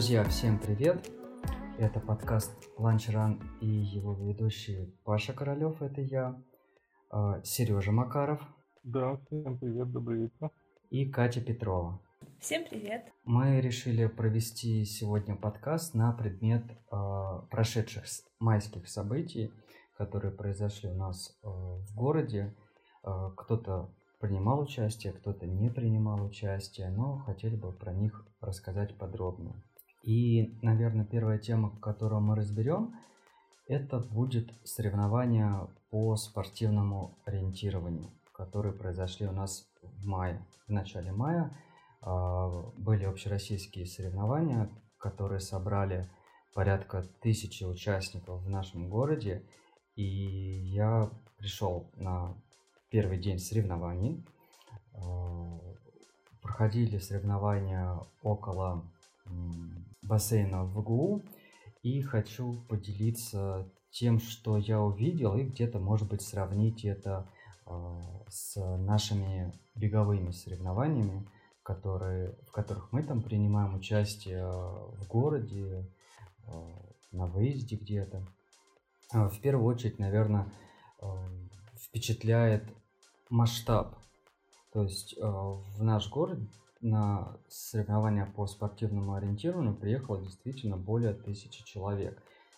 Друзья, всем привет! Это подкаст Ланчран и его ведущий Паша Королев, это я, а, Сережа Макаров. Да, всем привет, добрый вечер. И Катя Петрова. Всем привет! Мы решили провести сегодня подкаст на предмет э, прошедших майских событий, которые произошли у нас э, в городе. Э, кто-то принимал участие, кто-то не принимал участие, но хотели бы про них рассказать подробно. И, наверное, первая тема, которую мы разберем, это будет соревнования по спортивному ориентированию, которые произошли у нас в мае, в начале мая. А, были общероссийские соревнования, которые собрали порядка тысячи участников в нашем городе. И я пришел на первый день соревнований. А, проходили соревнования около бассейна в ВГУ и хочу поделиться тем, что я увидел и где-то, может быть, сравнить это э, с нашими беговыми соревнованиями, которые, в которых мы там принимаем участие в городе, э, на выезде где-то. В первую очередь, наверное, впечатляет масштаб. То есть в наш город на соревнования по спортивному ориентированию приехало действительно более тысячи человек.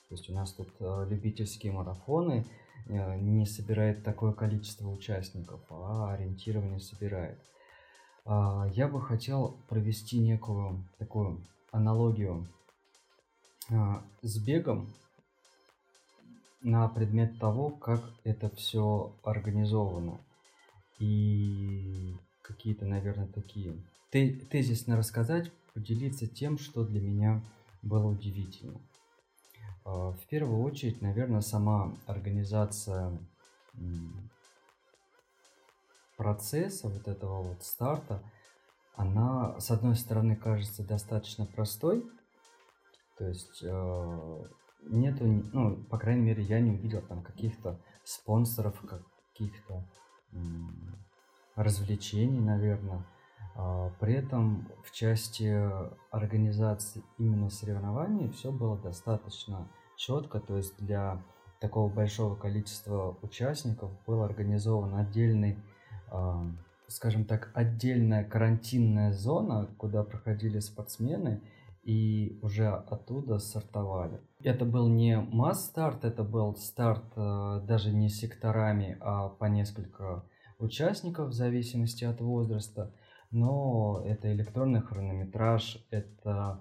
То есть у нас тут э, любительские марафоны э, не собирает такое количество участников, а ориентирование собирает. Э, я бы хотел провести некую такую аналогию э, с бегом на предмет того, как это все организовано. И какие-то, наверное, такие тезисно рассказать, поделиться тем, что для меня было удивительно. А, в первую очередь, наверное, сама организация процесса вот этого вот старта, она, с одной стороны, кажется достаточно простой, то есть э, нету, ну, по крайней мере, я не увидел там каких-то спонсоров, каких-то развлечений, наверное. А, при этом в части организации именно соревнований все было достаточно четко, то есть для такого большого количества участников был организован отдельный, а, скажем так, отдельная карантинная зона, куда проходили спортсмены и уже оттуда стартовали. Это был не масс-старт, это был старт а, даже не секторами, а по несколько участников в зависимости от возраста но это электронный хронометраж, это,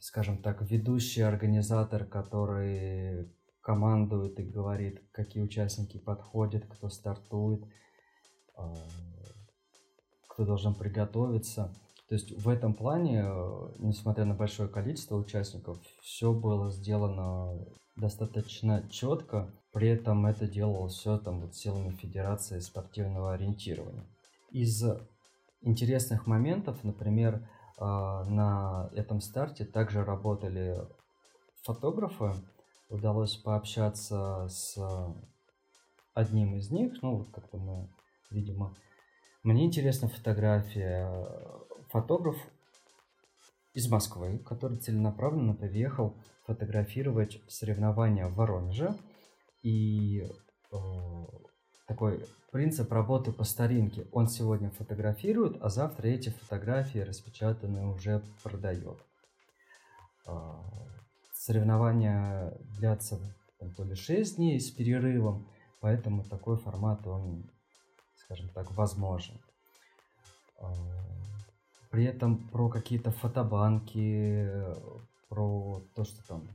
скажем так, ведущий организатор, который командует и говорит, какие участники подходят, кто стартует, а, кто должен приготовиться. То есть в этом плане, несмотря на большое количество участников, все было сделано достаточно четко. При этом это делалось все там вот силами Федерации спортивного ориентирования. Из интересных моментов, например, а, на этом старте также работали фотографы. Удалось пообщаться с одним из них. Ну, как-то мы, видимо, мне интересна фотография. Фотограф из Москвы, который целенаправленно приехал фотографировать соревнования в Воронеже. И э, такой принцип работы по старинке. Он сегодня фотографирует, а завтра эти фотографии распечатанные уже продает. А, соревнования длятся там, то ли 6 дней с перерывом, поэтому такой формат, он, скажем так, возможен. А, при этом про какие-то фотобанки, про то, что там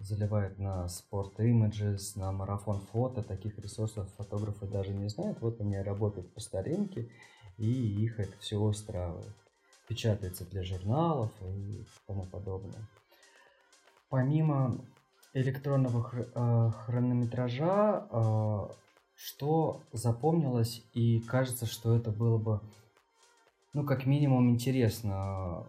заливает на спорт Images, на марафон фото, таких ресурсов фотографы даже не знают. Вот они работают по старинке, и их это все устраивает. Печатается для журналов и тому подобное. Помимо электронного э, хронометража, э, что запомнилось и кажется, что это было бы, ну, как минимум интересно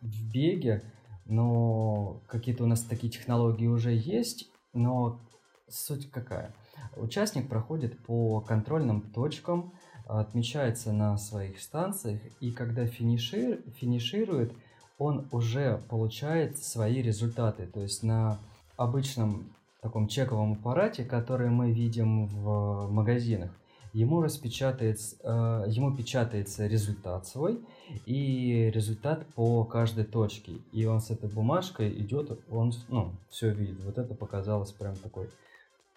в беге, но какие-то у нас такие технологии уже есть, но суть какая? Участник проходит по контрольным точкам, отмечается на своих станциях, и когда финишир, финиширует, он уже получает свои результаты. То есть на обычном таком чековом аппарате, который мы видим в магазинах, ему распечатается, э, ему печатается результат свой и результат по каждой точке. И он с этой бумажкой идет, он ну, все видит. Вот это показалось прям такой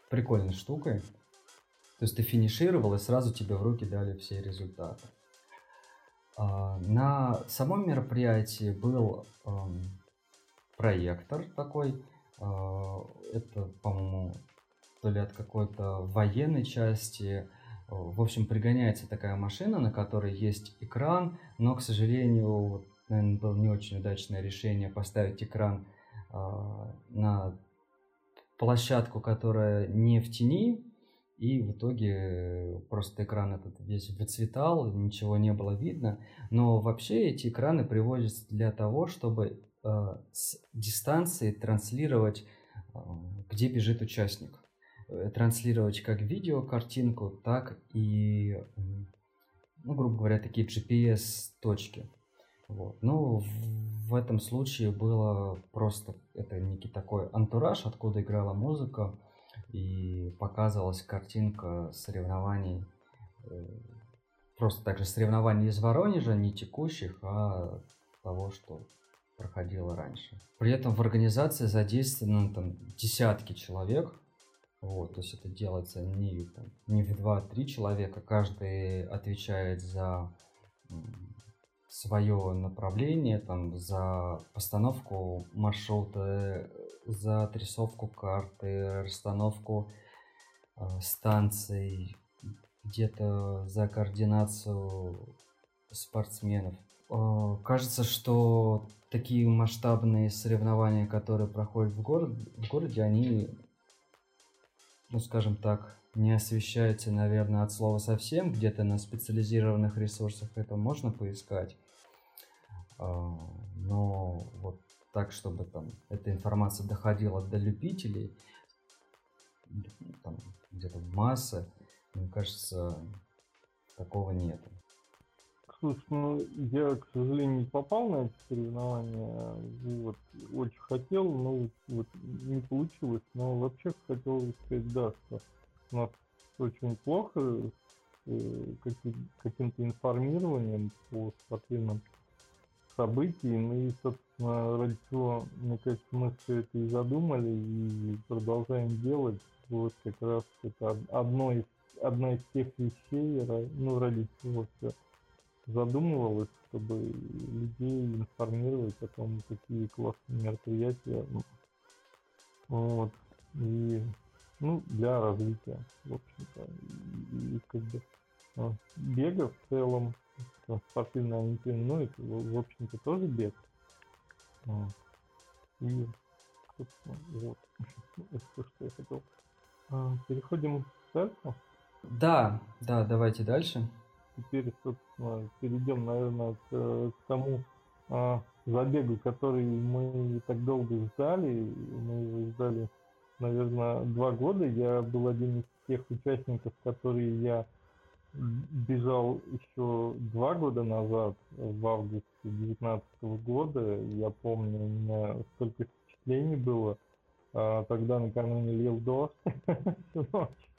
прикольной штукой. То есть ты финишировал, и сразу тебе в руки дали все результаты. А, на самом мероприятии был проектор такой. А, это, по-моему, то ли от какой-то военной части. В общем, пригоняется такая машина, на которой есть экран, но, к сожалению, наверное, было не очень удачное решение поставить экран а, на площадку, которая не в тени, и в итоге просто экран этот весь выцветал, ничего не было видно. Но вообще эти экраны приводятся для того, чтобы э, с дистанции транслировать, э, где бежит участник. Э, транслировать как видео, картинку, так и, ну, грубо говоря, такие GPS-точки. Вот. Ну, в, этом случае было просто, это некий такой антураж, откуда играла музыка и показывалась картинка соревнований, э, просто также соревнований из Воронежа, не текущих, а того, что проходило раньше. При этом в организации задействовано там десятки человек, вот, то есть это делается не, там, не в 2-3 человека, каждый отвечает за свое направление, там, за постановку маршрута, за отрисовку карты, расстановку э, станций, где-то за координацию спортсменов. Э, кажется, что такие масштабные соревнования, которые проходят в, город, в городе, они, ну скажем так, не освещаются, наверное, от слова совсем. Где-то на специализированных ресурсах это можно поискать. А, но вот так, чтобы там эта информация доходила до любителей, там, где-то в массы, мне кажется, такого нет. Слушай, ну я, к сожалению, не попал на эти соревнования. Вот, очень хотел, но вот не получилось. Но вообще хотел сказать, да, что у нас очень плохо э, каким-то информированием по спортивным событиям. И, собственно, ради чего, мне кажется, мы все это и задумали, и продолжаем делать. Вот как раз это одно из, одна из тех вещей, ну, ради чего все задумывалось, чтобы людей информировать о том, какие классные мероприятия. Вот. И ну, для развития, в общем-то. И, и как бы а, бега в целом, спортивное ориентирование, ну, это, в общем-то, тоже бег. А, и, собственно, вот, это то, что я хотел. А, переходим дальше. Да, да, давайте дальше. Теперь, собственно, перейдем, наверное, к, к тому а, забегу, который мы так долго ждали. Мы его ждали наверное, два года. Я был один из тех участников, которые я бежал еще два года назад, в августе 2019 года. Я помню, у меня столько впечатлений было. А, тогда накануне лил дождь.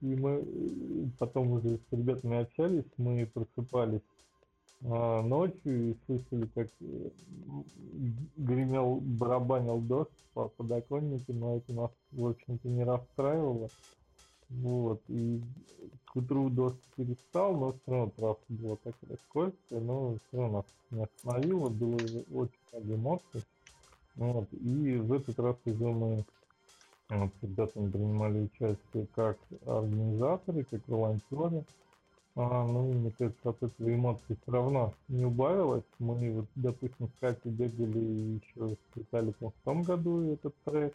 И мы потом уже с ребятами общались, мы просыпались а, ночью и слышали, как э, гремел, барабанил дождь по подоконнику, но это нас, в общем-то, не расстраивало. Вот, и к утру дождь перестал, но все равно трасса была такая скользкая, но все равно нас не остановило, было очень много эмоций. Вот, и в этот раз уже мы с ребятами принимали участие как организаторы, как волонтеры. А, ну, мне кажется, от этого эмоций все равно не убавилось. Мы, вот, допустим, с Катей бегали еще с Виталиком в том году этот трек,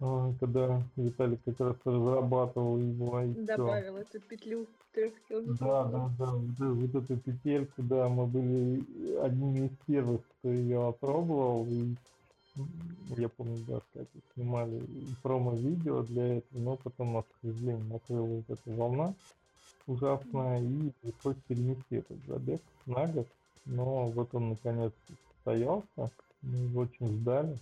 а, когда Виталик как раз разрабатывал его. И Добавил все. эту петлю Да, да, да, вот, вот эту петельку, да, мы были одними из первых, кто ее опробовал. И я помню, да, кстати, снимали промо-видео для этого, но потом нас, к сожалению, накрыла вот эта волна ужасная, и пришлось перенести этот забег на год. Но вот он наконец состоялся. Мы его очень ждали.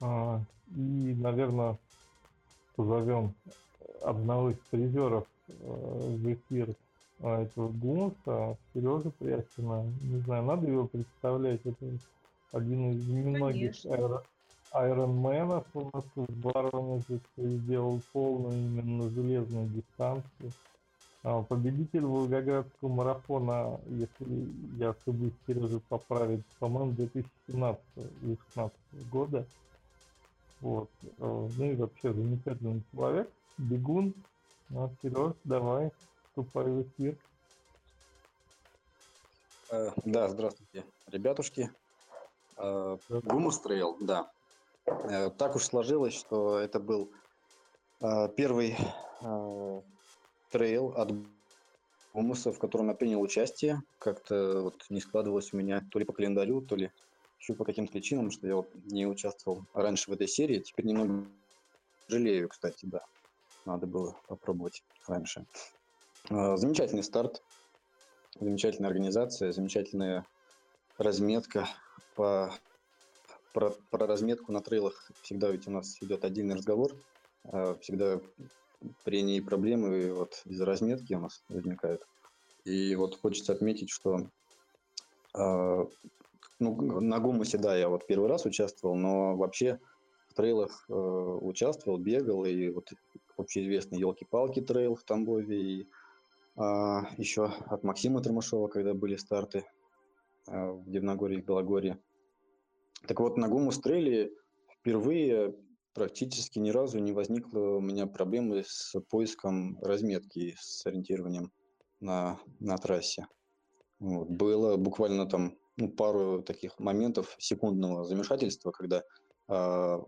А, и, наверное, позовем одного из призеров э, в эфир а, этого гумуса, Сережа Прястина. Не знаю, надо его представлять. Это один из немногих айронменов у нас в Воронеже, кто сделал полную именно железную дистанцию. А, победитель Волгоградского марафона, если я ошибусь, Сережа поправить, по-моему, 2017-2016 года. Вот. А, ну и вообще замечательный человек, бегун. Ну, Сереж, давай, вступай в эфир. Э, да, здравствуйте, ребятушки. Э, Гумус Трейл, да. Э, так уж сложилось, что это был первый трейл от Гумуса, в котором я принял участие. Как-то вот не складывалось у меня то ли по календарю, то ли еще по каким-то причинам, что я вот не участвовал раньше в этой серии. Теперь немного жалею, кстати, да. Надо было попробовать раньше. Замечательный старт, замечательная организация, замечательная разметка. По, про, про разметку на трейлах всегда ведь у нас идет отдельный разговор. А, всегда при ней проблемы вот из-за разметки у нас возникают. И вот хочется отметить, что э, ну, на Гумусе, да, я вот первый раз участвовал, но вообще в трейлах э, участвовал, бегал, и вот общеизвестный елки-палки трейл в Тамбове, и а, еще от Максима Тормашова, когда были старты а, в Дивногорье и Белогорье. Так вот, на Гумус трейле впервые практически ни разу не возникло у меня проблемы с поиском разметки, с ориентированием на, на трассе. Вот. Было буквально там ну, пару таких моментов секундного замешательства, когда э,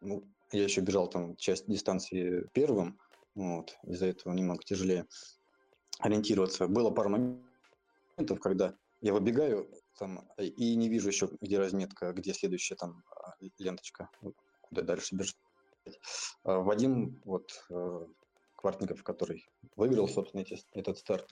ну, я еще бежал там часть дистанции первым, вот, из-за этого немного тяжелее ориентироваться. Было пару моментов, когда я выбегаю там, и не вижу еще, где разметка, где следующая там а, ленточка, куда дальше бежать. А, Вадим, вот, э, Квартников, который выиграл, собственно, этот старт,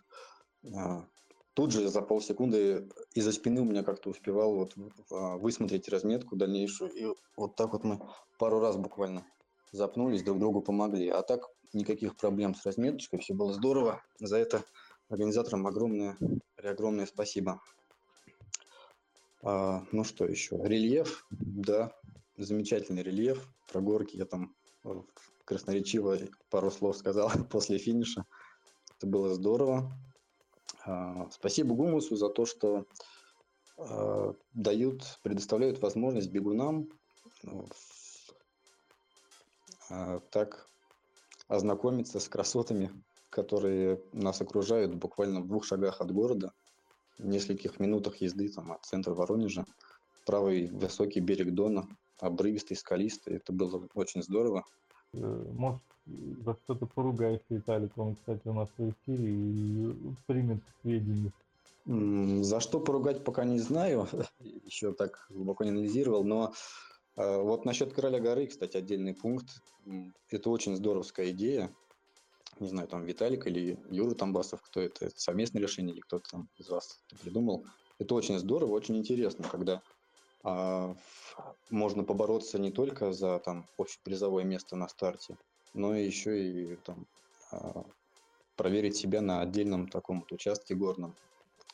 а, тут же за полсекунды из-за спины у меня как-то успевал вот высмотреть разметку дальнейшую. И вот так вот мы пару раз буквально запнулись, друг другу помогли. А так никаких проблем с разметочкой, все было здорово. За это организаторам огромное, огромное спасибо. А, ну что еще? Рельеф, да, замечательный рельеф. Про горки я там э, красноречиво пару слов сказал после финиша. Это было здорово. А, спасибо Гумусу за то, что а, дают, предоставляют возможность бегунам ну, а, так ознакомиться с красотами, которые нас окружают буквально в двух шагах от города, в нескольких минутах езды там, от центра Воронежа. Правый высокий берег Дона, обрывистый, скалистый. Это было очень здорово. Э, может, за что-то поругаешься, Виталик, он, кстати, у нас в эфире и примет сведения. За что поругать, пока не знаю. Еще так глубоко не анализировал, но а, вот насчет Короля горы, кстати, отдельный пункт. Это очень здоровская идея. Не знаю, там Виталик или Юра Тамбасов, кто это, это совместное решение или кто-то там из вас это придумал. Это очень здорово, очень интересно, когда а, можно побороться не только за там общепризовое место на старте, но еще и там а, проверить себя на отдельном таком вот участке горном.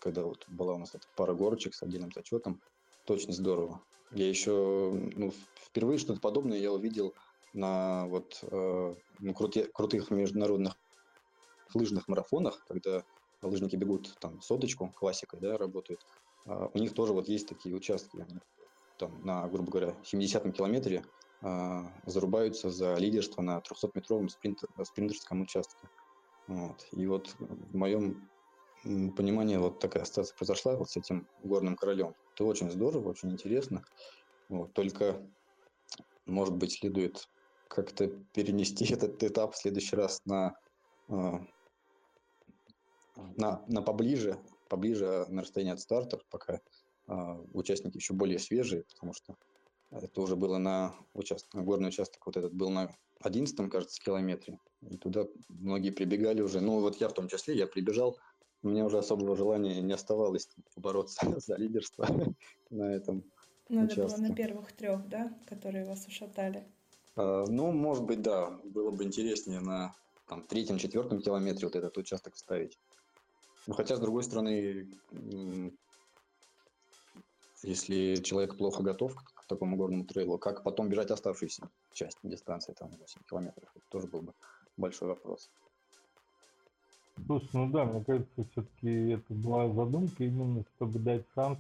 Когда вот была у нас эта пара горочек с отдельным зачетом, очень здорово. Я еще ну, впервые что-то подобное я увидел на вот э, крути, крутых международных лыжных марафонах, когда лыжники бегут там соточку, классикой, да, работают. Э, у них тоже вот есть такие участки, там на, грубо говоря, 70-м километре э, зарубаются за лидерство на 300-метровом спринтер, спринтерском участке. Вот. И вот в моем понимании вот такая ситуация произошла вот с этим горным королем. Это очень здорово, очень интересно. Вот, только, может быть, следует как-то перенести этот этап в следующий раз на, а, на, на поближе, поближе на расстояние от старта, пока э, участники еще более свежие, потому что это уже было на участок, на горный участок, вот этот был на 11 кажется, километре. И туда многие прибегали уже. Ну, вот я в том числе, я прибежал у меня уже особого желания не оставалось побороться за лидерство на этом Надо было на первых трех, да, которые вас ушатали? А, ну, может быть, да, было бы интереснее на там, третьем, четвертом километре вот этот участок ставить. Ну, хотя, с другой стороны, если человек плохо готов к такому горному трейлу, как потом бежать оставшуюся часть дистанции, там 8 километров, это тоже был бы большой вопрос. Слушай, ну да, мне кажется, все-таки это была задумка именно, чтобы дать шанс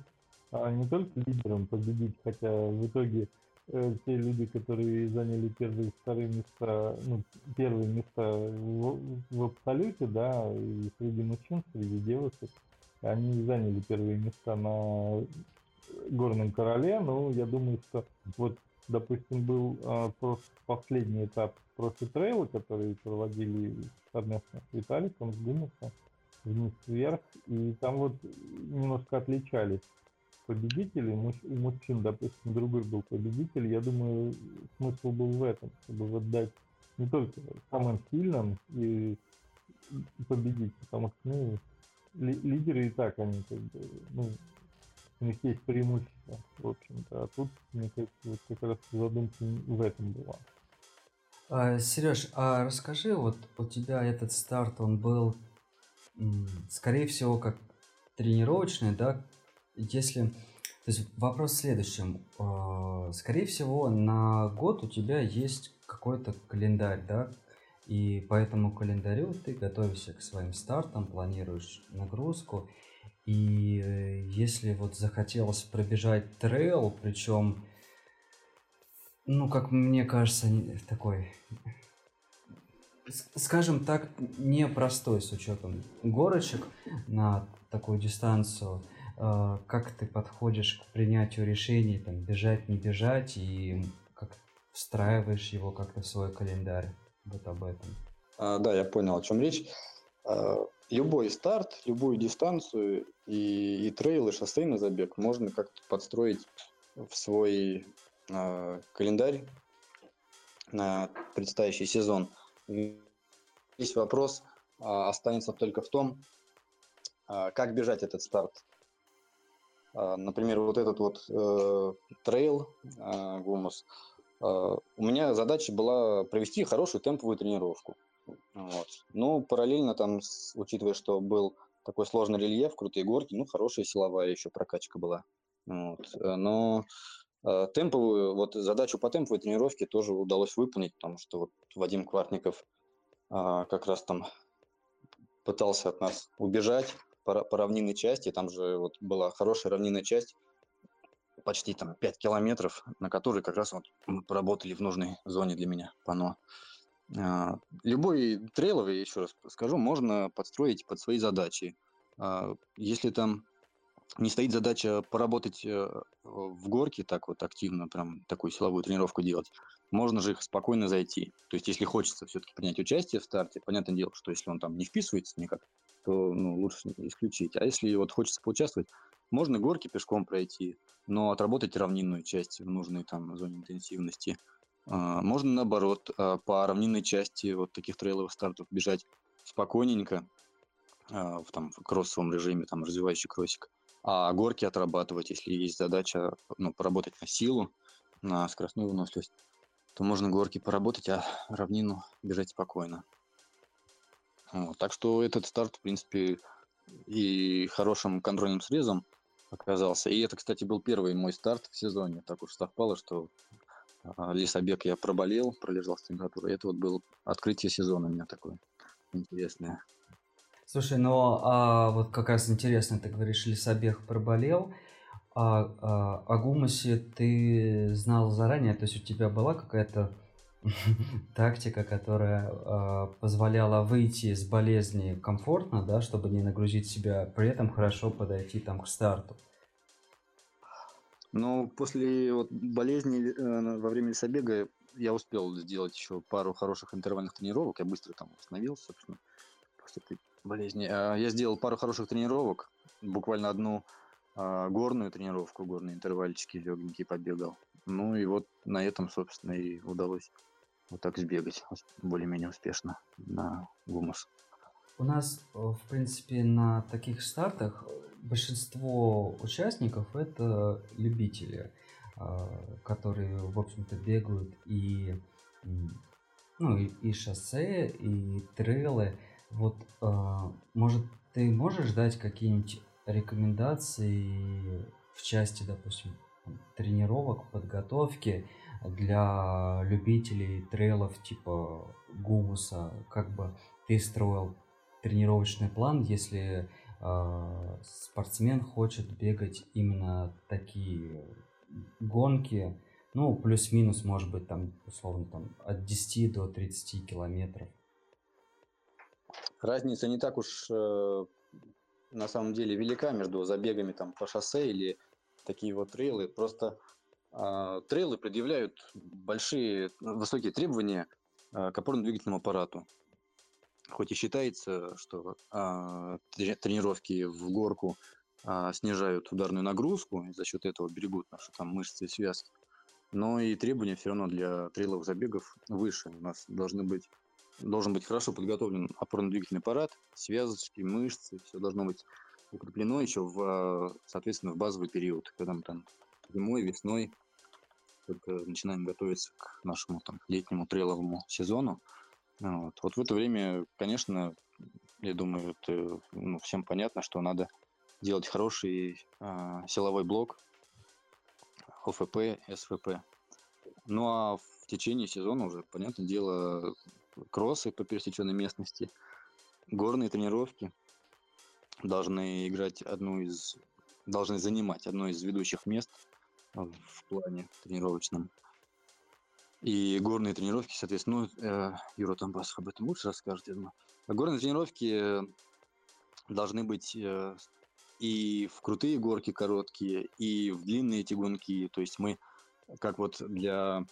а не только лидерам победить, хотя в итоге э, те люди, которые заняли первые вторые места, ну, первые места в, в абсолюте, да, и среди мужчин, среди девушек, они заняли первые места на горном короле, но я думаю, что вот, допустим, был а, последний этап профи трейла, который проводили совместно с Виталиком, с Гумисом, вниз-вверх, и там вот немножко отличались победители, у мужчин, допустим, другой был победитель, я думаю, смысл был в этом, чтобы вот дать не только самым сильным и победить, потому что, ну, ли, лидеры и так, они как бы, ну, у них есть преимущество, в общем-то, а тут, мне кажется, вот как раз задумка в этом была. А, Сереж, а расскажи, вот у тебя этот старт, он был, скорее всего, как тренировочный, да, если... То есть вопрос в следующем. А, скорее всего, на год у тебя есть какой-то календарь, да? И по этому календарю ты готовишься к своим стартам, планируешь нагрузку. И э, если вот захотелось пробежать трейл, причем, ну, как мне кажется, такой, скажем так, непростой с учетом горочек на такую дистанцию – как ты подходишь к принятию решений, там, бежать, не бежать, и как встраиваешь его как-то в свой календарь. Вот об этом. А, да, я понял, о чем речь. А, любой старт, любую дистанцию и, и трейл, и шоссейный забег можно как-то подстроить в свой а, календарь на предстоящий сезон. Весь вопрос а, останется только в том, а, как бежать этот старт. А, например, вот этот вот э, трейл э, гумус, э, у меня задача была провести хорошую темповую тренировку. Вот. Ну, параллельно там, учитывая, что был такой сложный рельеф, крутые горки, ну, хорошая силовая еще прокачка была. Вот. Э, но э, темповую, вот задачу по темповой тренировке тоже удалось выполнить, потому что вот Вадим Квартников э, как раз там пытался от нас убежать, по, по равнинной части, там же вот была хорошая равнинная часть, почти там 5 километров, на которой как раз вот мы поработали в нужной зоне для меня, пано. А, любой трейловый, еще раз скажу, можно подстроить под свои задачи. А, если там не стоит задача поработать э, в горке так вот активно, прям такую силовую тренировку делать, можно же их спокойно зайти. То есть, если хочется все-таки принять участие в старте, понятное дело, что если он там не вписывается никак, то ну, лучше исключить. А если вот хочется поучаствовать, можно горки пешком пройти, но отработать равнинную часть в нужной там зоне интенсивности. А, можно наоборот а, по равнинной части вот таких трейловых стартов бежать спокойненько а, в там в кроссовом режиме, там развивающий кроссик, а горки отрабатывать, если есть задача ну, поработать на силу, на скоростную выносливость, то можно горки поработать, а равнину бежать спокойно. Вот, так что этот старт, в принципе, и хорошим контрольным срезом оказался. И это, кстати, был первый мой старт в сезоне. Так уж совпало, что а, лесобег я проболел, пролежал с температурой. Это вот было открытие сезона у меня такое интересное. Слушай, ну а вот как раз интересно, ты говоришь, лесобег проболел, а, а о гумусе ты знал заранее, то есть у тебя была какая-то тактика, которая э, позволяла выйти из болезни комфортно, да, чтобы не нагрузить себя, при этом хорошо подойти там к старту. Ну, после вот болезни э, во время лесобега я успел сделать еще пару хороших интервальных тренировок. Я быстро там восстановился, собственно, после этой болезни. А я сделал пару хороших тренировок, буквально одну э, горную тренировку, горные интервальчики легенькие побегал. Ну и вот на этом, собственно, и удалось вот так сбегать более-менее успешно на гумус. у нас, э, в принципе, на таких стартах большинство участников это любители, а, которые, в общем-то, бегают и, ну, и, и шоссе, и трейлы. Вот, а, может, ты можешь дать какие-нибудь рекомендации в части, допустим, тренировок, подготовки для любителей трейлов типа Гумуса, как бы ты строил тренировочный план, если э, спортсмен хочет бегать именно такие гонки, ну, плюс-минус, может быть, там, условно, там, от 10 до 30 километров. Разница не так уж э, на самом деле велика между забегами там по шоссе или такие вот трейлы. Просто трейлы предъявляют большие, высокие требования э, к опорно-двигательному аппарату хоть и считается, что а, тренировки в горку а, снижают ударную нагрузку, и за счет этого берегут наши там мышцы и связки, но и требования все равно для трейловых забегов выше. У нас должны быть, должен быть хорошо подготовлен опорно-двигательный аппарат, связочки, мышцы, все должно быть укреплено еще в, соответственно, в базовый период, когда мы там зимой, весной только начинаем готовиться к нашему там летнему трейловому сезону. Вот. вот в это время, конечно, я думаю, это ну, всем понятно, что надо делать хороший э, силовой блок ОФП, СВП. Ну а в течение сезона уже, понятное дело, кроссы по пересеченной местности, горные тренировки должны играть одну из, должны занимать одно из ведущих мест в плане тренировочном. И горные тренировки, соответственно, ну, э, Юра Тамбасов об этом лучше расскажет, я думаю. Горные тренировки должны быть э, и в крутые горки короткие, и в длинные эти гонки. То есть мы, как вот для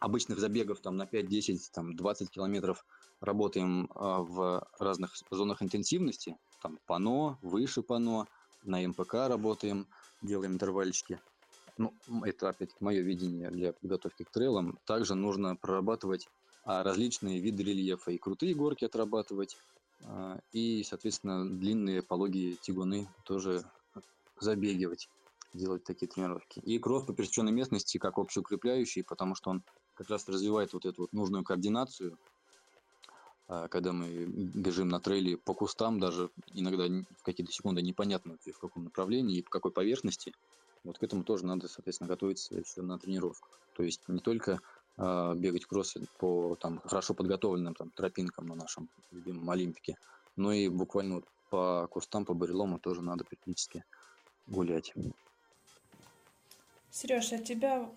обычных забегов там на 5, 10, там 20 километров работаем э, в разных зонах интенсивности, там пано, выше пано, на МПК работаем, делаем интервальчики – ну, это опять мое видение для подготовки к трейлам, также нужно прорабатывать а, различные виды рельефа. И крутые горки отрабатывать, а, и, соответственно, длинные пологие тягуны тоже забегивать, делать такие тренировки. И кросс по пересеченной местности как общеукрепляющий, потому что он как раз развивает вот эту вот нужную координацию, а, когда мы бежим на трейле по кустам, даже иногда в какие-то секунды непонятно в каком направлении и по какой поверхности – вот к этому тоже надо, соответственно, готовиться еще на тренировку. То есть не только э, бегать кроссы по там, хорошо подготовленным там, тропинкам на нашем любимом Олимпике, но и буквально вот по кустам, по барелому тоже надо периодически гулять. Сереж, а тебя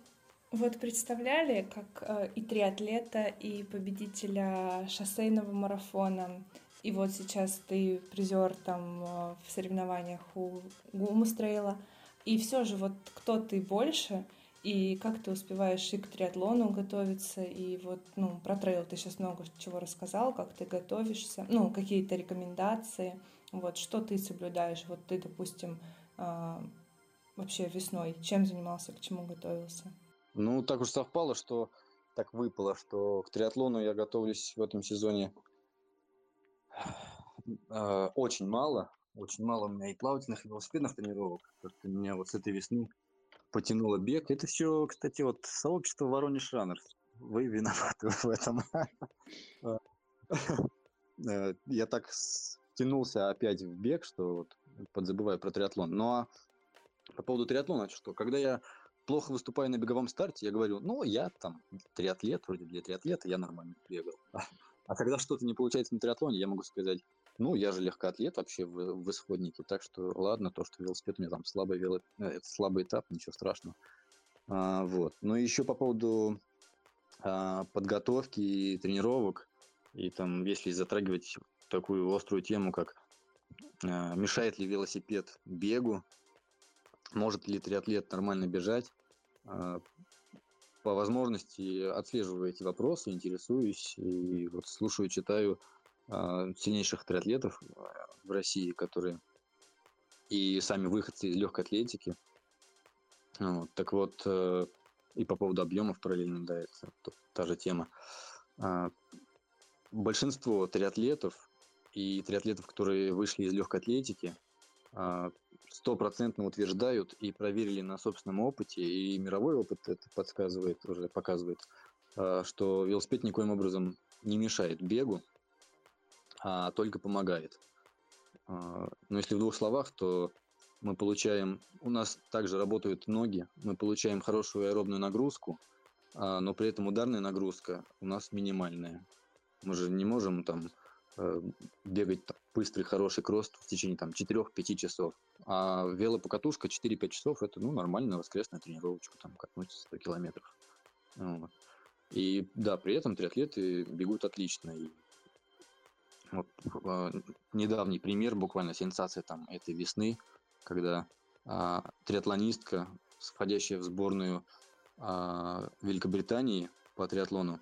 вот представляли как э, и триатлета, и победителя шоссейного марафона, и вот сейчас ты призер там э, в соревнованиях у Гумустрейла. И все же, вот кто ты больше, и как ты успеваешь и к триатлону готовиться, и вот, ну, про трейл ты сейчас много чего рассказал, как ты готовишься, ну, какие-то рекомендации, вот, что ты соблюдаешь, вот ты, допустим, э, вообще весной, чем занимался, к чему готовился? Ну, так уж совпало, что так выпало, что к триатлону я готовлюсь в этом сезоне э, очень мало, очень мало у меня и плавательных, и велосипедных тренировок. Как-то меня вот с этой весны потянуло бег. Это все, кстати, вот сообщество Воронеж Раннерс. Вы виноваты в этом. Э, я так тянулся опять в бег, что вот подзабываю про триатлон. Ну а по поводу триатлона, что когда я плохо выступаю на беговом старте, я говорю, ну, я там триатлет, вроде для триатлета я нормально бегал. А когда что-то не получается на триатлоне, я могу сказать, ну, я же легкоатлет вообще в, в исходнике, так что ладно, то, что велосипед у меня там слабый, вело... Э, слабый этап, ничего страшного. А, вот. Ну, еще по поводу а, подготовки и тренировок, и там, если затрагивать такую острую тему, как а, мешает ли велосипед бегу, может ли триатлет нормально бежать, а, по возможности отслеживаю эти вопросы, интересуюсь и вот слушаю, читаю сильнейших триатлетов а, в России, которые и сами выходцы из легкой атлетики. Вот, так вот, э, и по поводу объемов параллельно, да, это та же тема. А, большинство триатлетов и триатлетов, которые вышли из легкой атлетики, а, стопроцентно утверждают и проверили на собственном опыте, и мировой опыт это подсказывает, уже показывает, а, что велосипед никоим образом не мешает бегу, а только помогает. А, но если в двух словах, то мы получаем, у нас также работают ноги, мы получаем хорошую аэробную нагрузку, но при этом ударная нагрузка у нас минимальная. Мы же не можем там Э, бегать так, быстрый, хороший кросс в течение там 4-5 часов. А велопокатушка 4-5 часов это ну, нормальная воскресная тренировочка, там катнуть 100 километров. Вот. И да, при этом триатлеты бегут отлично. И вот, э, недавний пример, буквально сенсация там этой весны, когда э, триатлонистка, входящая в сборную э, Великобритании по триатлону,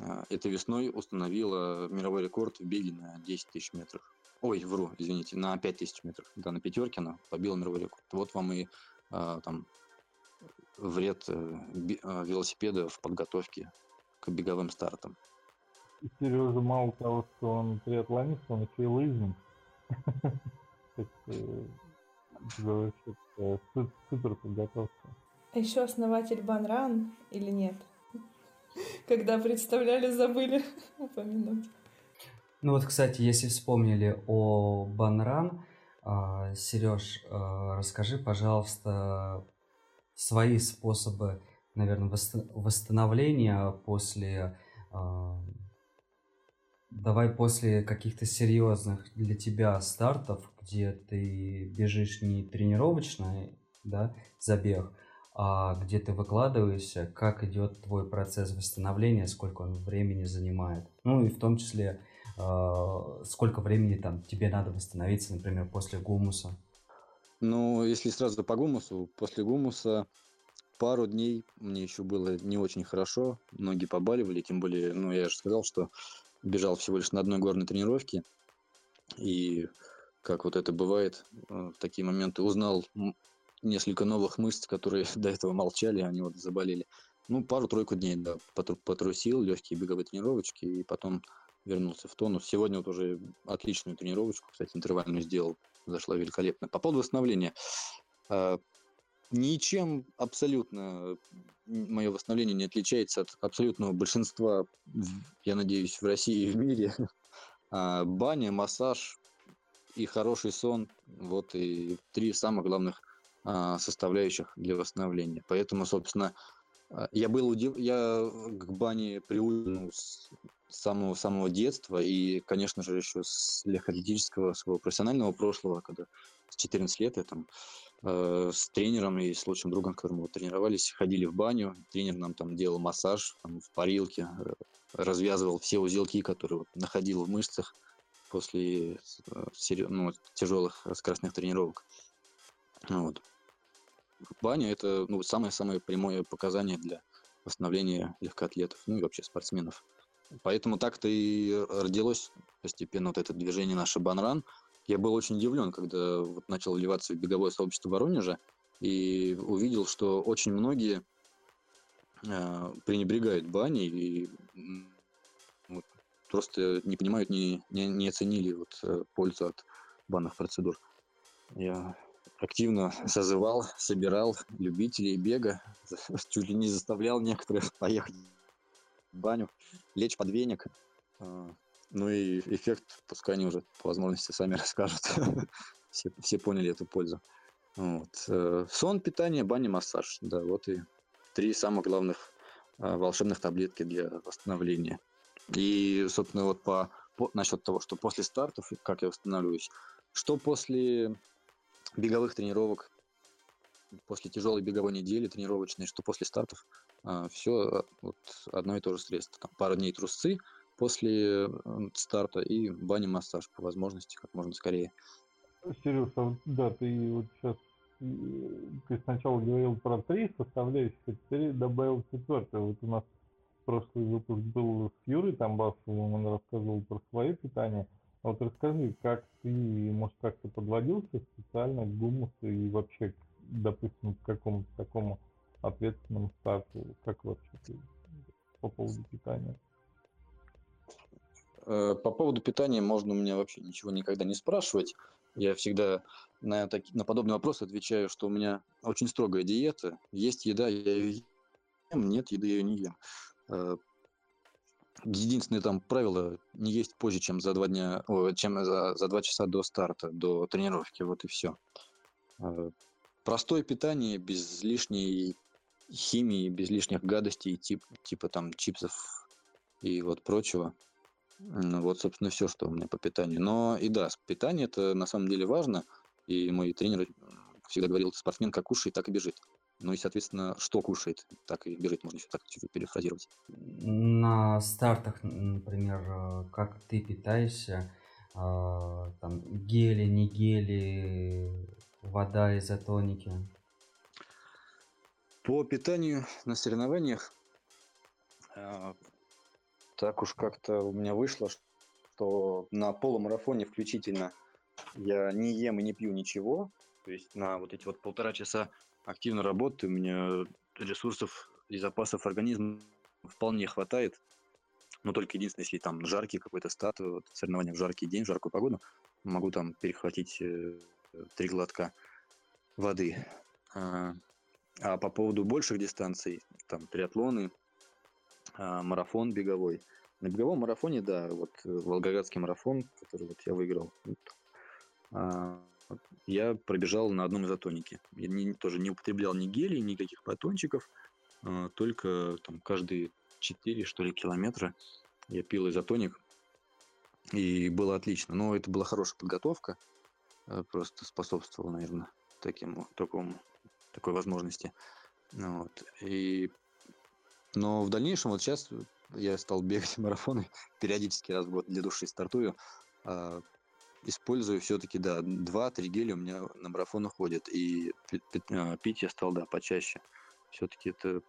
а, этой весной установила мировой рекорд в беге на 10 тысяч метров. Ой, вру, извините, на 5 тысяч метров. Да, на пятерке она побила мировой рекорд. Вот вам и а, там вред э, велосипеда в подготовке к беговым стартам. Сережа мало того, что он триатлонист, он еще и лыжник. Супер подготовка. А еще основатель Банран или нет? когда представляли, забыли упомянуть. Ну вот, кстати, если вспомнили о Банран, а, Сереж, а, расскажи, пожалуйста, свои способы, наверное, восстановления после а, давай после каких-то серьезных для тебя стартов, где ты бежишь не тренировочный, да, забег, а, где ты выкладываешься, как идет твой процесс восстановления, сколько он времени занимает. Ну и в том числе, а, сколько времени там тебе надо восстановиться, например, после гумуса. Ну, если сразу по гумусу, после гумуса пару дней мне еще было не очень хорошо, ноги побаливали, тем более, ну, я же сказал, что бежал всего лишь на одной горной тренировке, и как вот это бывает э, в такие моменты, узнал несколько новых мышц, которые до этого молчали, они вот заболели. Ну, пару-тройку дней, да, потрусил, легкие беговые тренировочки, и потом вернулся в тонус. Сегодня вот уже отличную тренировочку, кстати, интервальную сделал, зашла великолепно. По поводу восстановления. Ничем абсолютно мое восстановление не отличается от абсолютного большинства, я надеюсь, в России и в мире. А, баня, массаж и хороший сон. Вот и три самых главных а, составляющих для восстановления. Поэтому, собственно, а, я был удив... я к бане приучен с самого самого детства и, конечно же, еще с легкоатлетического своего профессионального прошлого, когда с 14 лет я там э, с тренером и с лучшим другом, которым мы тренировались, ходили в баню, тренер нам там делал массаж там, в парилке, э, развязывал все узелки, которые вот, находил в мышцах после э, ну, тяжелых скоростных тренировок. Вот баня – это ну, самое-самое прямое показание для восстановления легкоатлетов, ну и вообще спортсменов. Поэтому так-то и родилось постепенно вот это движение наше Банран. Я был очень удивлен, когда вот начал вливаться в беговое сообщество Воронежа и увидел, что очень многие э, пренебрегают баней и вот, просто не понимают, не, не, не оценили вот, э, пользу от банных процедур. Я активно созывал, собирал любителей бега, чуть ли не заставлял некоторых поехать в баню, лечь под веник. Ну и эффект, пускай они уже по возможности сами расскажут. все, все поняли эту пользу. Вот. Э, сон, питание, баня, массаж. Да, вот и три самых главных а, волшебных таблетки для восстановления. И, собственно, вот по, по насчет того, что после стартов, как я восстанавливаюсь, что после беговых тренировок, после тяжелой беговой недели тренировочной, что после стартов, а, все вот одно и то же средство. Там пару дней трусцы после старта и баня массаж по возможности как можно скорее. Сереж, да, ты вот сейчас ты сначала говорил про три составляющих, а теперь добавил четвертое. Вот у нас прошлый выпуск был с Юрой Тамбасовым, он рассказывал про свое питание – а вот расскажи, как ты, может, как-то подводился специально к гумусу и вообще, допустим, к какому-то такому ответственному старту, как вообще ты по поводу питания? Э, по поводу питания можно у меня вообще ничего никогда не спрашивать. Я всегда на, таки, на подобный вопрос отвечаю, что у меня очень строгая диета. Есть еда, я ее ем, нет еды, я ее не ем. Э, единственное там правило – не есть позже, чем за два дня, чем за, за два часа до старта, до тренировки, вот и все. Э, простое питание, без лишней химии, без лишних гадостей, тип, типа там чипсов и вот прочего. Ну, вот, собственно, все, что у меня по питанию. Но и да, питание это на самом деле важно. И мой тренер всегда говорил, спортсмен как кушает, так и бежит. Ну и, соответственно, что кушает, так и бежит, можно еще так чуть-чуть перефразировать. На стартах, например, э, как ты питаешься, а, там гели, не гели, вода, изотоники? По питанию на соревнованиях а, так уж как-то у меня вышло, что на полумарафоне включительно я не ем и не пью ничего. То есть на вот эти вот полтора часа активной работы у меня ресурсов и запасов организма вполне хватает. Но только единственное, если там жаркий какой-то стат, вот, соревнования в жаркий день, в жаркую погоду, могу там перехватить э, три глотка воды. А, а по поводу больших дистанций, там триатлоны, марафон беговой. На беговом марафоне, да, вот э, Волгоградский марафон, который вот я выиграл, а, я пробежал на одном изотонике. Я не, тоже не употреблял ни гелей, никаких батончиков, а, только там каждые 4, что ли, километра я пил изотоник, и было отлично. Но это была хорошая подготовка, э, просто способствовала, наверное, таким, такому, такой возможности. Вот. И но в дальнейшем, вот сейчас я стал бегать марафоны, периодически раз в год для души стартую. А, использую все-таки, да, 2-3 геля у меня на марафон уходит. И а, пить я стал, да, почаще. Все-таки это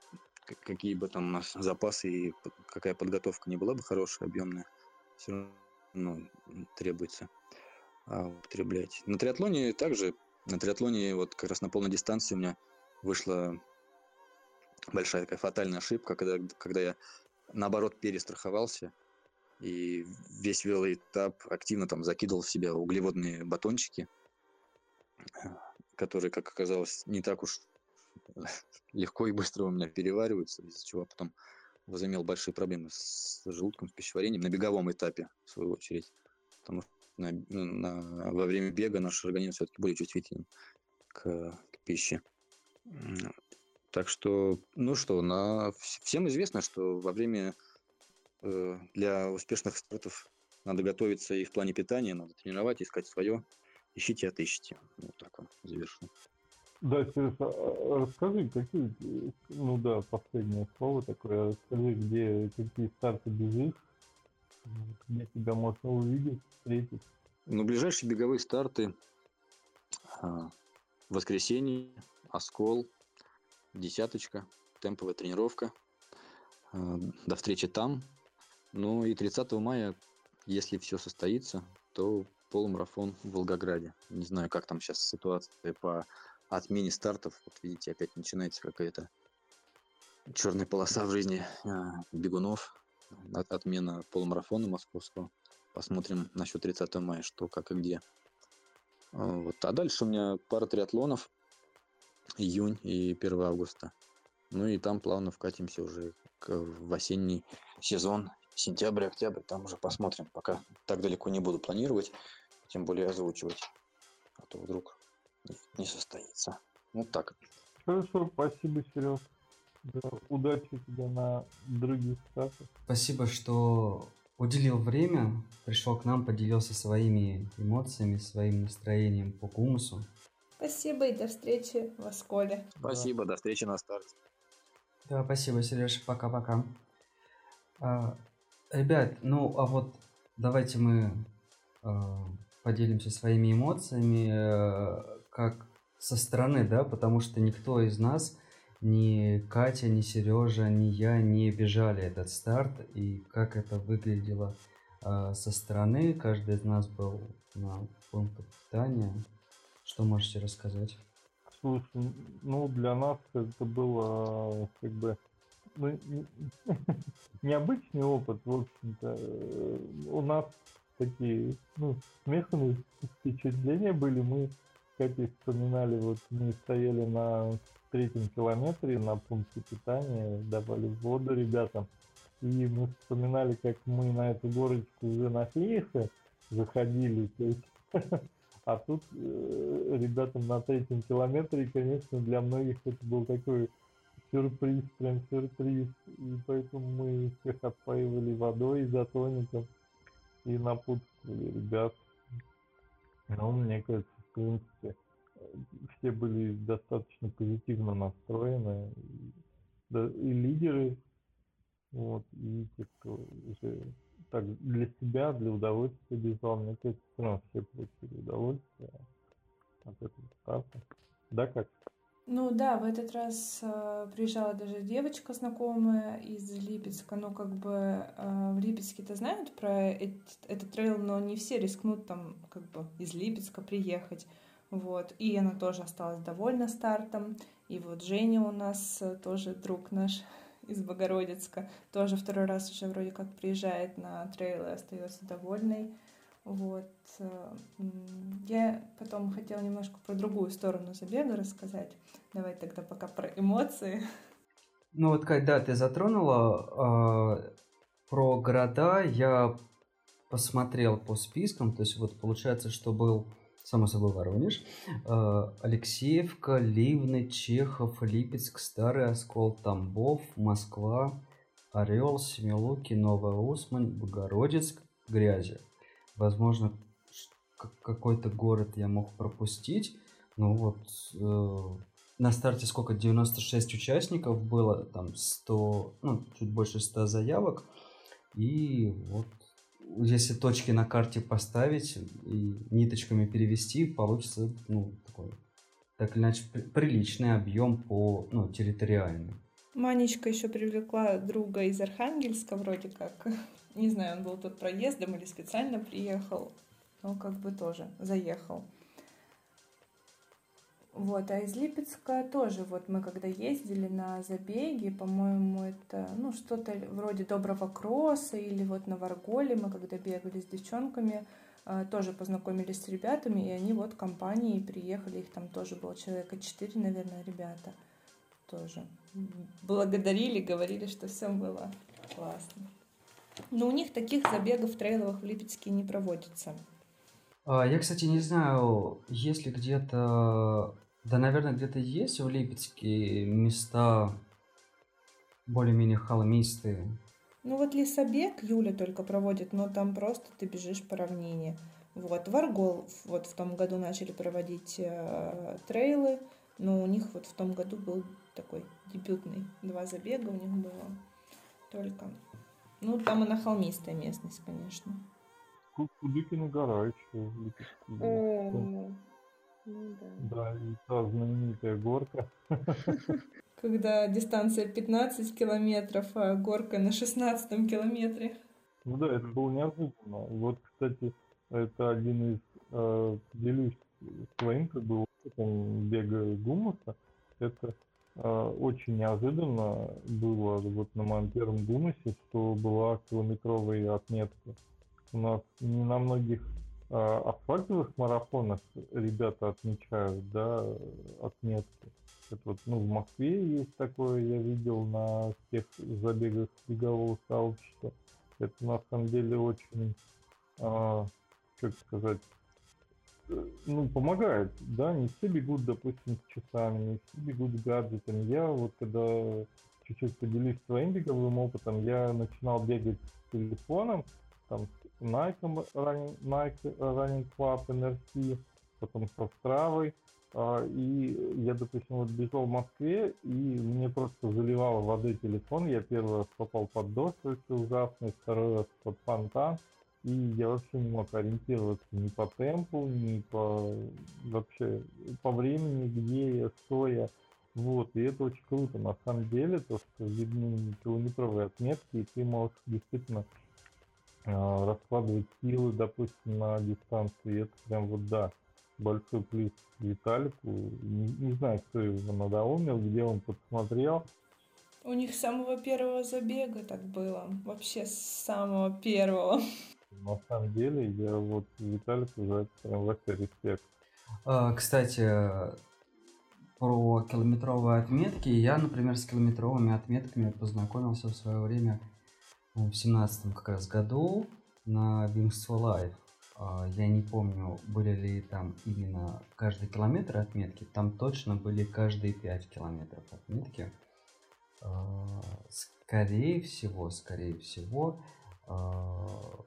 какие бы там у нас запасы и какая подготовка не была бы хорошая, объемная, все равно требуется а, употреблять. На триатлоне также, на триатлоне вот как раз на полной дистанции у меня вышла большая такая фатальная ошибка, когда, когда я наоборот перестраховался и весь велоэтап активно там закидывал в себя углеводные батончики, которые, как оказалось, не так уж легко и быстро у меня перевариваются, из-за чего потом возымел большие проблемы с желудком, с пищеварением на беговом этапе, в свою очередь. Потому что на, на, во время бега наш организм все-таки более чувствителен к, к пище. Так что, ну что, на... всем известно, что во время э, для успешных стартов надо готовиться и в плане питания, надо тренировать, искать свое. Ищите, отыщите. Вот так вот завершу. Да, Сереж, а, расскажи, какие, ну да, последнее слово такое, расскажи, где, какие старты бежишь, где тебя можно увидеть, встретить. Ну, ближайшие беговые старты а, воскресенье, Оскол, десяточка, темповая тренировка. Э, до встречи там. Ну и 30 мая, если все состоится, то полумарафон в Волгограде. Не знаю, как там сейчас ситуация по отмене стартов. Вот видите, опять начинается какая-то черная полоса в жизни э, бегунов. От, отмена полумарафона московского. Посмотрим насчет 30 мая, что, как и где. Э, вот. А дальше у меня пара триатлонов июнь и 1 августа. Ну и там плавно вкатимся уже к, в осенний сезон, сентябрь, октябрь, там уже посмотрим. Пока так далеко не буду планировать, тем более озвучивать, а то вдруг не состоится. Вот так. Хорошо, спасибо, Серег. Да, удачи тебе на других стартах. Спасибо, что уделил время, пришел к нам, поделился своими эмоциями, своим настроением по гумусу. Спасибо и до встречи в Осколе. Спасибо, до встречи на старте. Да, спасибо, Сереж, пока-пока. А, ребят, ну а вот давайте мы а, поделимся своими эмоциями, а, как со стороны, да, потому что никто из нас, ни Катя, ни Сережа, ни я не бежали этот старт, и как это выглядело а, со стороны, каждый из нас был на пункте питания, что можете рассказать? Слушай, ну для нас это было как бы ну, необычный опыт, в общем-то. У нас такие, ну, смешанные впечатления были. Мы, кстати, вспоминали, вот мы стояли на третьем километре на пункте питания, давали воду ребятам. И мы вспоминали, как мы на эту горочку уже на заходили. То есть, а тут э, ребятам на третьем километре, конечно, для многих это был такой сюрприз, прям сюрприз. И поэтому мы всех отпаивали водой изотоником и напутствовали ребят. Но мне кажется, в принципе, все были достаточно позитивно настроены. И, и лидеры, вот, и те, кто уже так для себя, для удовольствия бежал, мне кажется, все все получили удовольствие от этого старта. Да, как? Ну да, в этот раз э, приезжала даже девочка знакомая из Липецка. Ну, как бы э, в Липецке-то знают про этот, этот трейл, но не все рискнут там как бы из Липецка приехать. Вот. И она тоже осталась довольна стартом. И вот Женя у нас э, тоже друг наш из Богородицка, тоже второй раз уже вроде как приезжает на трейл и остается довольной. Вот. Э, я потом хотела немножко про другую сторону забега рассказать. Давай тогда пока про эмоции. Ну вот, когда ты затронула э, про города, я посмотрел по спискам, то есть вот получается, что был, само собой, Воронеж, э, Алексеевка, Ливны, Чехов, Липецк, Старый Оскол, Тамбов, Москва, Орел, Семилуки, Новая Усмань, Богородицк, Грязи. Возможно, какой-то город я мог пропустить, ну вот э, на старте сколько? 96 участников было, там 100, ну, чуть больше 100 заявок. И вот если точки на карте поставить и ниточками перевести, получится, ну, такой, так или иначе, приличный объем по, ну, территориально. Манечка еще привлекла друга из Архангельска вроде как. Не знаю, он был тут проездом или специально приехал, но как бы тоже заехал. Вот, а из Липецка тоже, вот мы когда ездили на забеги, по-моему, это, ну, что-то вроде Доброго Кросса или вот на Варголе мы когда бегали с девчонками, а, тоже познакомились с ребятами, и они вот компанией приехали, их там тоже было человека четыре, наверное, ребята тоже. Благодарили, говорили, что все было классно. Но у них таких забегов трейловых в Липецке не проводится. А, я, кстати, не знаю, есть ли где-то да, наверное, где-то есть в Липецке места более-менее холмистые. Ну вот лесобег Юля только проводит, но там просто ты бежишь по равнине. Вот, Варгол вот в том году начали проводить э, трейлы, но у них вот в том году был такой дебютный. Два забега у них было только. Ну, там она холмистая местность, конечно. Кудыкина гора еще. О, ну да. Да, и та знаменитая горка. Когда дистанция 15 километров, а горка на 16 километре. Ну да, это было неожиданно. Вот, кстати, это один из, э, делюсь своим как бы опытом бега гумуса. Это э, очень неожиданно было вот на моем первом гумусе, что была километровая отметка. У нас не на многих а, асфальтовых марафонах ребята отмечают, да, отметки. Это вот, ну, в Москве есть такое, я видел на всех забегах бегового сообщества. Это на самом деле очень, а, как сказать, э, ну, помогает, да, не все бегут, допустим, с часами, не все бегут с гаджетами. Я вот когда чуть-чуть поделюсь своим беговым опытом, я начинал бегать с телефоном, там Nike Running, Nike Running Club NRC, потом со Стравой. А, и я, допустим, вот бежал в Москве, и мне просто заливало водой телефон. Я первый раз попал под дождь, очень ужасный, второй раз под фонтан. И я вообще не мог ориентироваться ни по темпу, ни по вообще по времени, где я, что я. Вот, и это очень круто, на самом деле, то, что видны километровые отметки, и ты можешь действительно раскладывать силы, допустим, на дистанции. Это прям вот да, большой плюс Виталику. Не, не знаю, кто его надоумил, где он подсмотрел. У них с самого первого забега так было. Вообще с самого первого. На самом деле, я вот Виталику за это прям вообще респект. А, Кстати, про километровые отметки. Я, например, с километровыми отметками познакомился в свое время в семнадцатом как раз году на Wings for Life. А, Я не помню, были ли там именно каждый километр отметки. Там точно были каждые 5 километров отметки. А, Скорее всего, скорее всего, а,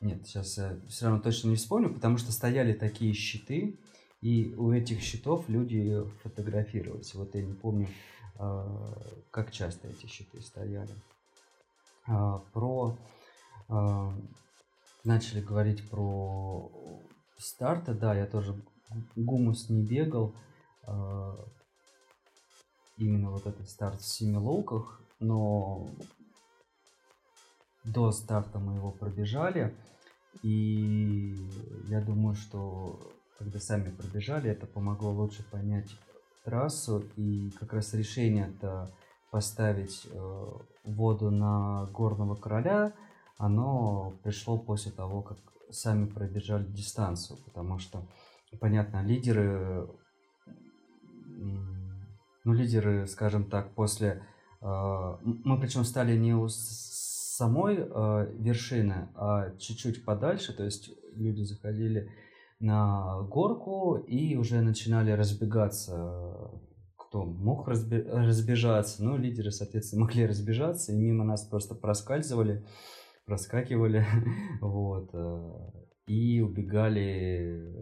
нет, сейчас я все равно точно не вспомню, потому что стояли такие щиты, и у этих щитов люди фотографировались. Вот я не помню, как часто эти щиты стояли. А, Про а, начали говорить про старты, да, я тоже гумус не бегал. а, Именно вот этот старт в Семилоуках, но до старта мы его пробежали. И я думаю, что когда сами пробежали, это помогло лучше понять трассу. И как раз решение это поставить э, воду на горного короля, оно пришло после того, как сами пробежали дистанцию. Потому что, понятно, лидеры, ну, лидеры, скажем так, после... э, мы причем стали не у самой э, вершины, а чуть-чуть подальше, то есть люди заходили на горку и уже начинали разбегаться. Кто мог разбе- разбежаться, ну, лидеры, соответственно, могли разбежаться, и мимо нас просто проскальзывали, проскакивали, вот, э, и убегали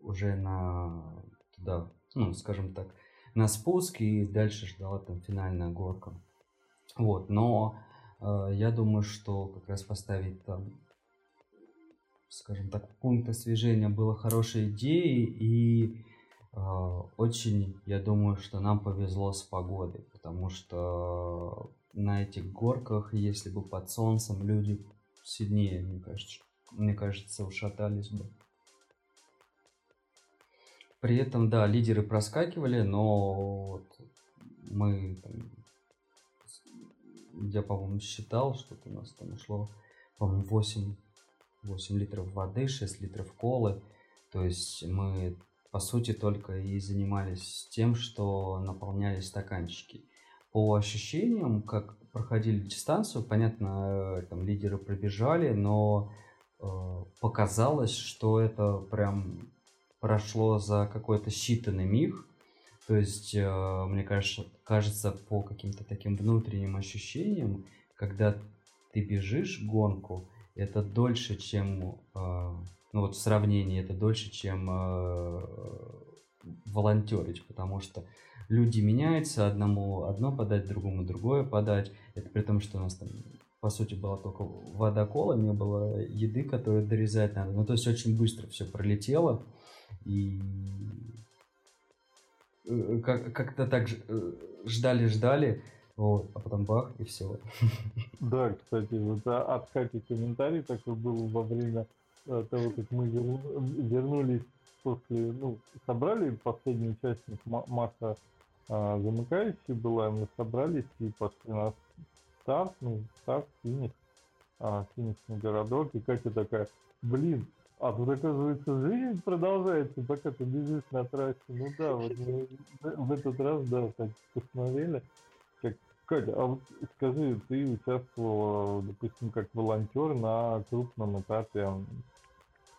уже на туда, ну, скажем так, на спуск, и дальше ждала там финальная горка. Вот, но э, я думаю, что как раз поставить там скажем так, пункт освежения было хорошей идеей, и очень, я думаю, что нам повезло с погодой, потому что на этих горках, если бы под солнцем, люди сильнее, мне кажется, мне кажется, ушатались бы. При этом, да, лидеры проскакивали, но вот мы там, я, по-моему, считал, что у нас там ушло, по-моему, 8 8 литров воды, 6 литров колы. То есть мы, по сути, только и занимались тем, что наполняли стаканчики. По ощущениям, как проходили дистанцию, понятно, э, там лидеры пробежали, но э, показалось, что это прям прошло за какой-то считанный миг. То есть, э, мне кажется, кажется, по каким-то таким внутренним ощущениям, когда ты бежишь гонку, это дольше, чем, э, ну вот в сравнении, это дольше, чем э, волонтерить, потому что люди меняются, одному одно подать, другому другое подать. Это при том, что у нас там, по сути, была только вода кола, не было еды, которую дорезать надо. Ну, то есть очень быстро все пролетело. И э, как- как-то так ж- э, ждали-ждали, вот, а потом бах, и все. Да, кстати, вот а, от Кати комментарий такой был во время э, того, как мы верну- вернулись после, ну, собрали последний участник Ма- Маша а, замыкающий была, мы собрались и пошли на старт, ну, старт, финиш, а, финишный городок, и Катя такая, блин, а тут, оказывается, жизнь продолжается, пока ты бежишь на трассе. Ну да, вот мы в этот раз, да, так посмотрели. Как, Катя, а вот скажи, ты участвовала, допустим, как волонтер на крупном этапе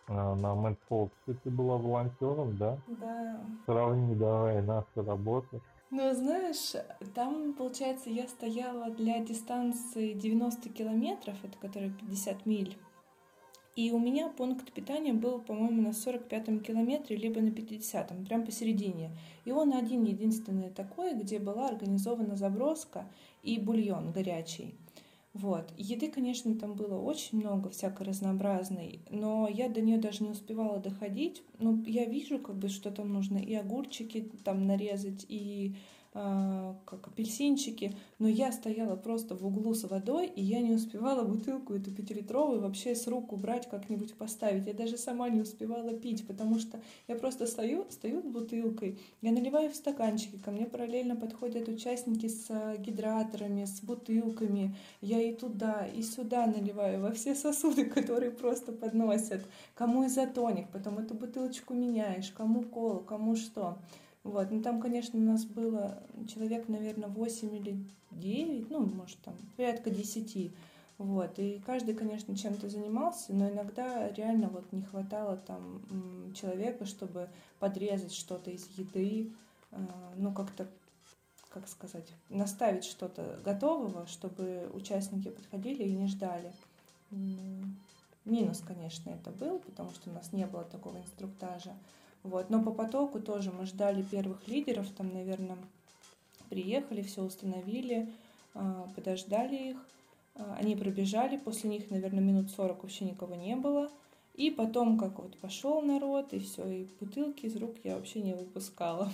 на Мэтт Фолкс. Ты была волонтером, да? Да. Сравни давай наши работы. Ну, знаешь, там, получается, я стояла для дистанции 90 километров, это которая 50 миль. И у меня пункт питания был, по-моему, на 45-м километре, либо на 50-м, прям посередине. И он один единственный такой, где была организована заброска и бульон горячий. Вот. Еды, конечно, там было очень много, всякой разнообразной, но я до нее даже не успевала доходить. Ну, я вижу, как бы, что там нужно и огурчики там нарезать, и как апельсинчики, но я стояла просто в углу с водой, и я не успевала бутылку эту пятилитровую вообще с рук убрать, как-нибудь поставить. Я даже сама не успевала пить, потому что я просто стою, стою с бутылкой, я наливаю в стаканчики, ко мне параллельно подходят участники с гидраторами, с бутылками, я и туда, и сюда наливаю, во все сосуды, которые просто подносят, кому изотоник, потом эту бутылочку меняешь, кому колу, кому что. Вот, ну там, конечно, у нас было человек, наверное, 8 или 9, ну, может, там, порядка 10. Вот, и каждый, конечно, чем-то занимался, но иногда реально вот не хватало там человека, чтобы подрезать что-то из еды, а, ну, как-то, как сказать, наставить что-то готового, чтобы участники подходили и не ждали. Минус, конечно, это был, потому что у нас не было такого инструктажа. Вот. Но по потоку тоже мы ждали первых лидеров, там, наверное, приехали, все установили, а, подождали их. А, они пробежали, после них, наверное, минут 40 вообще никого не было. И потом, как вот пошел народ, и все, и бутылки из рук я вообще не выпускала.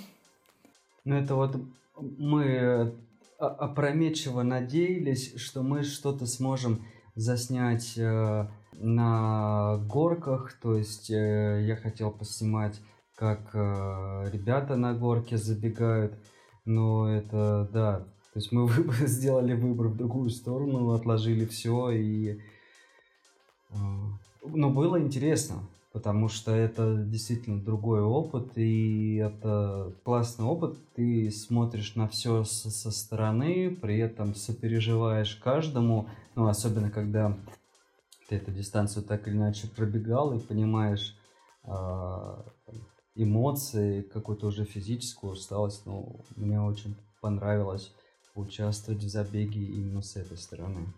Ну, это вот мы опрометчиво надеялись, что мы что-то сможем заснять э, на горках, то есть э, я хотел поснимать как э, ребята на горке забегают. Но это, да, то есть мы выбор, сделали выбор в другую сторону, отложили все и... Э, но было интересно, потому что это действительно другой опыт, и это классный опыт. Ты смотришь на все со, со стороны, при этом сопереживаешь каждому, ну, особенно когда ты эту дистанцию так или иначе пробегал и понимаешь, э, эмоции, какую-то уже физическую усталость. Ну, мне очень понравилось участвовать в забеге именно с этой стороны.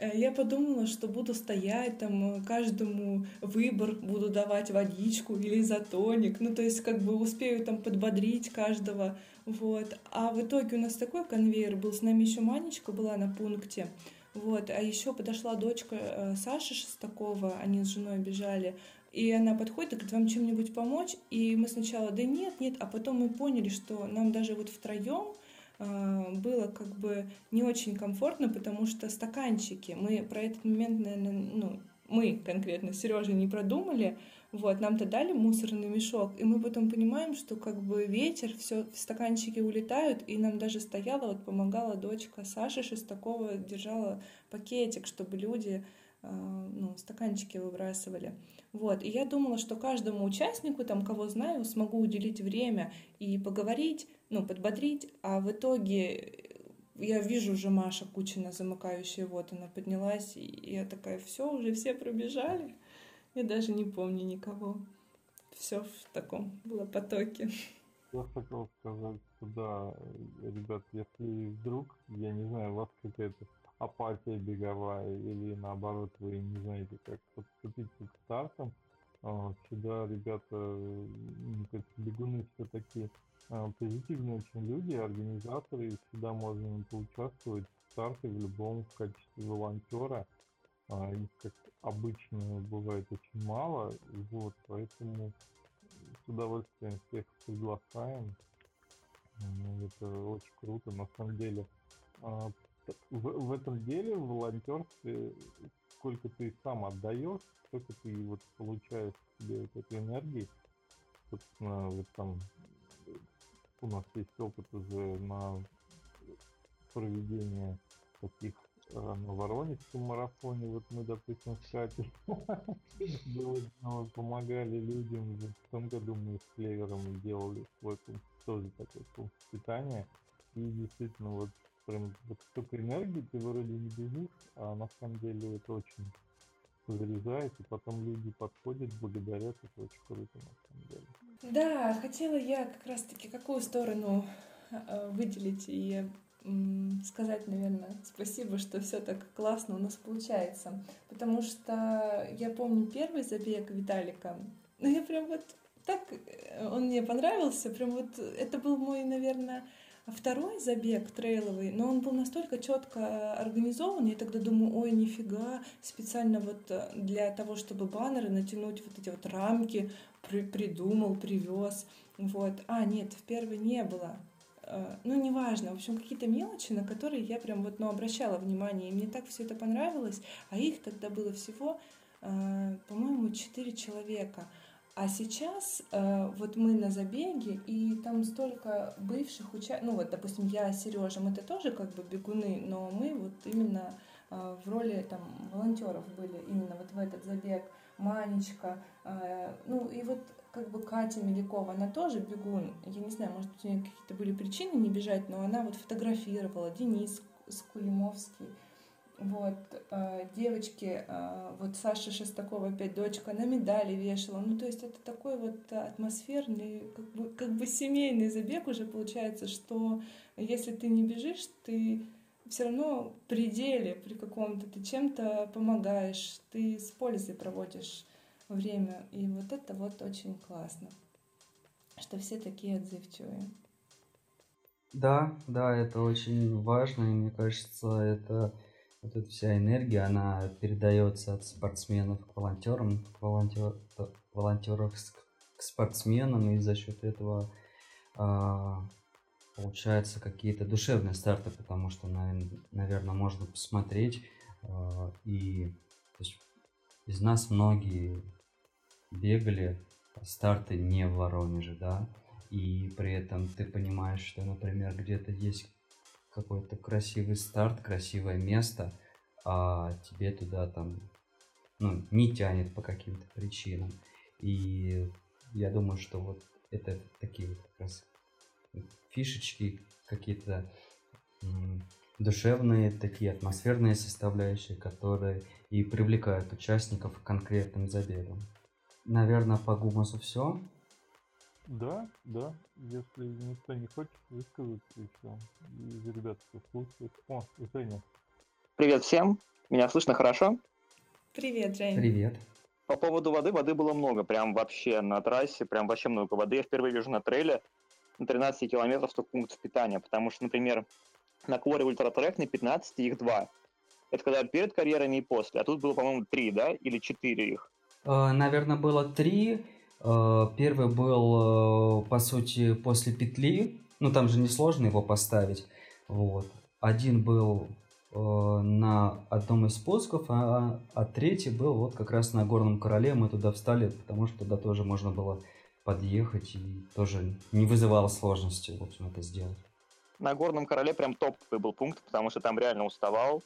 Э, я подумала, что буду стоять там, э, каждому выбор буду давать водичку или изотоник, ну то есть как бы успею там подбодрить каждого, вот. А в итоге у нас такой конвейер был, с нами еще Манечка была на пункте, вот, а еще подошла дочка э, Саши Шестакова, они с женой бежали, и она подходит и говорит, вам чем-нибудь помочь? И мы сначала, да нет, нет, а потом мы поняли, что нам даже вот втроем э, было как бы не очень комфортно, потому что стаканчики, мы про этот момент, наверное, ну, мы конкретно, Сережа, не продумали, вот, нам-то дали мусорный мешок, и мы потом понимаем, что как бы ветер, все, стаканчики улетают, и нам даже стояла, вот помогала дочка Саши Шестакова, держала пакетик, чтобы люди ну, стаканчики выбрасывали. Вот. И я думала, что каждому участнику, там, кого знаю, смогу уделить время и поговорить, ну, подбодрить, а в итоге я вижу уже Маша Кучина замыкающая, вот она поднялась, и я такая, все, уже все пробежали. Я даже не помню никого. Все в таком было потоке. Я хотел сказать, да, ребят, если вдруг, я не знаю, у вас какая-то апатия беговая или наоборот вы не знаете, как подступиться к стартам, а, всегда ребята, мне бегуны все такие а, позитивные очень люди, организаторы, и всегда можно поучаствовать в старте в любом в качестве волонтера. А, их, как обычно, бывает очень мало, вот, поэтому с удовольствием всех приглашаем. Ну, это очень круто, на самом деле в, в этом деле, в волонтерстве, сколько ты сам отдаешь, сколько ты вот получаешь себе вот этой энергии. Собственно, вот там у нас есть опыт уже на проведение таких э, на Воронежском марафоне, вот мы, допустим, с Катей помогали людям, в том году мы с Клевером делали свой тоже такой пункт питания, и действительно вот прям вот столько энергии, ты вроде не бежишь, а на самом деле это очень заряжает, и потом люди подходят, благодарят, это очень круто на самом деле. Да, хотела я как раз-таки какую сторону э, выделить и сказать, наверное, спасибо, что все так классно у нас получается. Потому что я помню первый забег Виталика, ну я прям вот так, э, он мне понравился, прям вот это был мой, наверное, второй забег трейловый, но он был настолько четко организован, я тогда думаю, ой, нифига, специально вот э, для того, чтобы баннеры натянуть вот эти вот рамки, при, придумал, привез. Вот. А, нет, в первой не было. Э, ну, неважно, в общем, какие-то мелочи, на которые я прям вот, ну, обращала внимание, и мне так все это понравилось, а их тогда было всего, э, по-моему, четыре человека. А сейчас э, вот мы на забеге, и там столько бывших участников, ну вот, допустим, я, Сережа, мы-то тоже как бы бегуны, но мы вот именно э, в роли там волонтеров были именно вот в этот забег. Манечка, э, ну и вот как бы Катя Мелякова, она тоже бегун. Я не знаю, может у нее какие-то были причины не бежать, но она вот фотографировала. Денис Скулимовский. Вот, э, девочки, э, вот Саша Шестакова, опять дочка, на медали вешала. Ну, то есть это такой вот атмосферный, как бы, как бы семейный забег уже получается, что если ты не бежишь, ты все равно при деле, при каком-то, ты чем-то помогаешь, ты с пользой проводишь время. И вот это вот очень классно, что все такие отзывчивые. Да, да, это очень важно, и мне кажется, это вот эта вся энергия, она передается от спортсменов к волонтерам, к волонтер, волонтеров к спортсменам, и за счет этого а, получаются какие-то душевные старты, потому что, наверное, можно посмотреть, а, и есть, из нас многие бегали старты не в Воронеже, да, и при этом ты понимаешь, что, например, где-то есть какой-то красивый старт, красивое место, а тебе туда там ну, не тянет по каким-то причинам. И я думаю, что вот это такие вот как раз фишечки, какие-то душевные, такие атмосферные составляющие, которые и привлекают участников к конкретным забегам. Наверное, по Гумасу все. Да, да. Если никто не хочет высказаться еще из ребят, кто слушает. О, Женя. Привет всем. Меня слышно хорошо? Привет, Жень. Привет. По поводу воды, воды было много, прям вообще на трассе, прям вообще много воды. Я впервые вижу на трейле на 13 километров столько пунктов питания, потому что, например, на Кворе Ультратрек на 15 их два. Это когда перед карьерами и после, а тут было, по-моему, три, да, или четыре их. Э, наверное, было три. Э, первый был, э, по сути, после петли. Ну, там же несложно его поставить. Вот. Один был на одном из спусков, а, а третий был вот как раз на Горном Короле. Мы туда встали, потому что туда тоже можно было подъехать и тоже не вызывало сложности, в общем, это сделать. На Горном Короле прям топовый был пункт, потому что там реально уставал.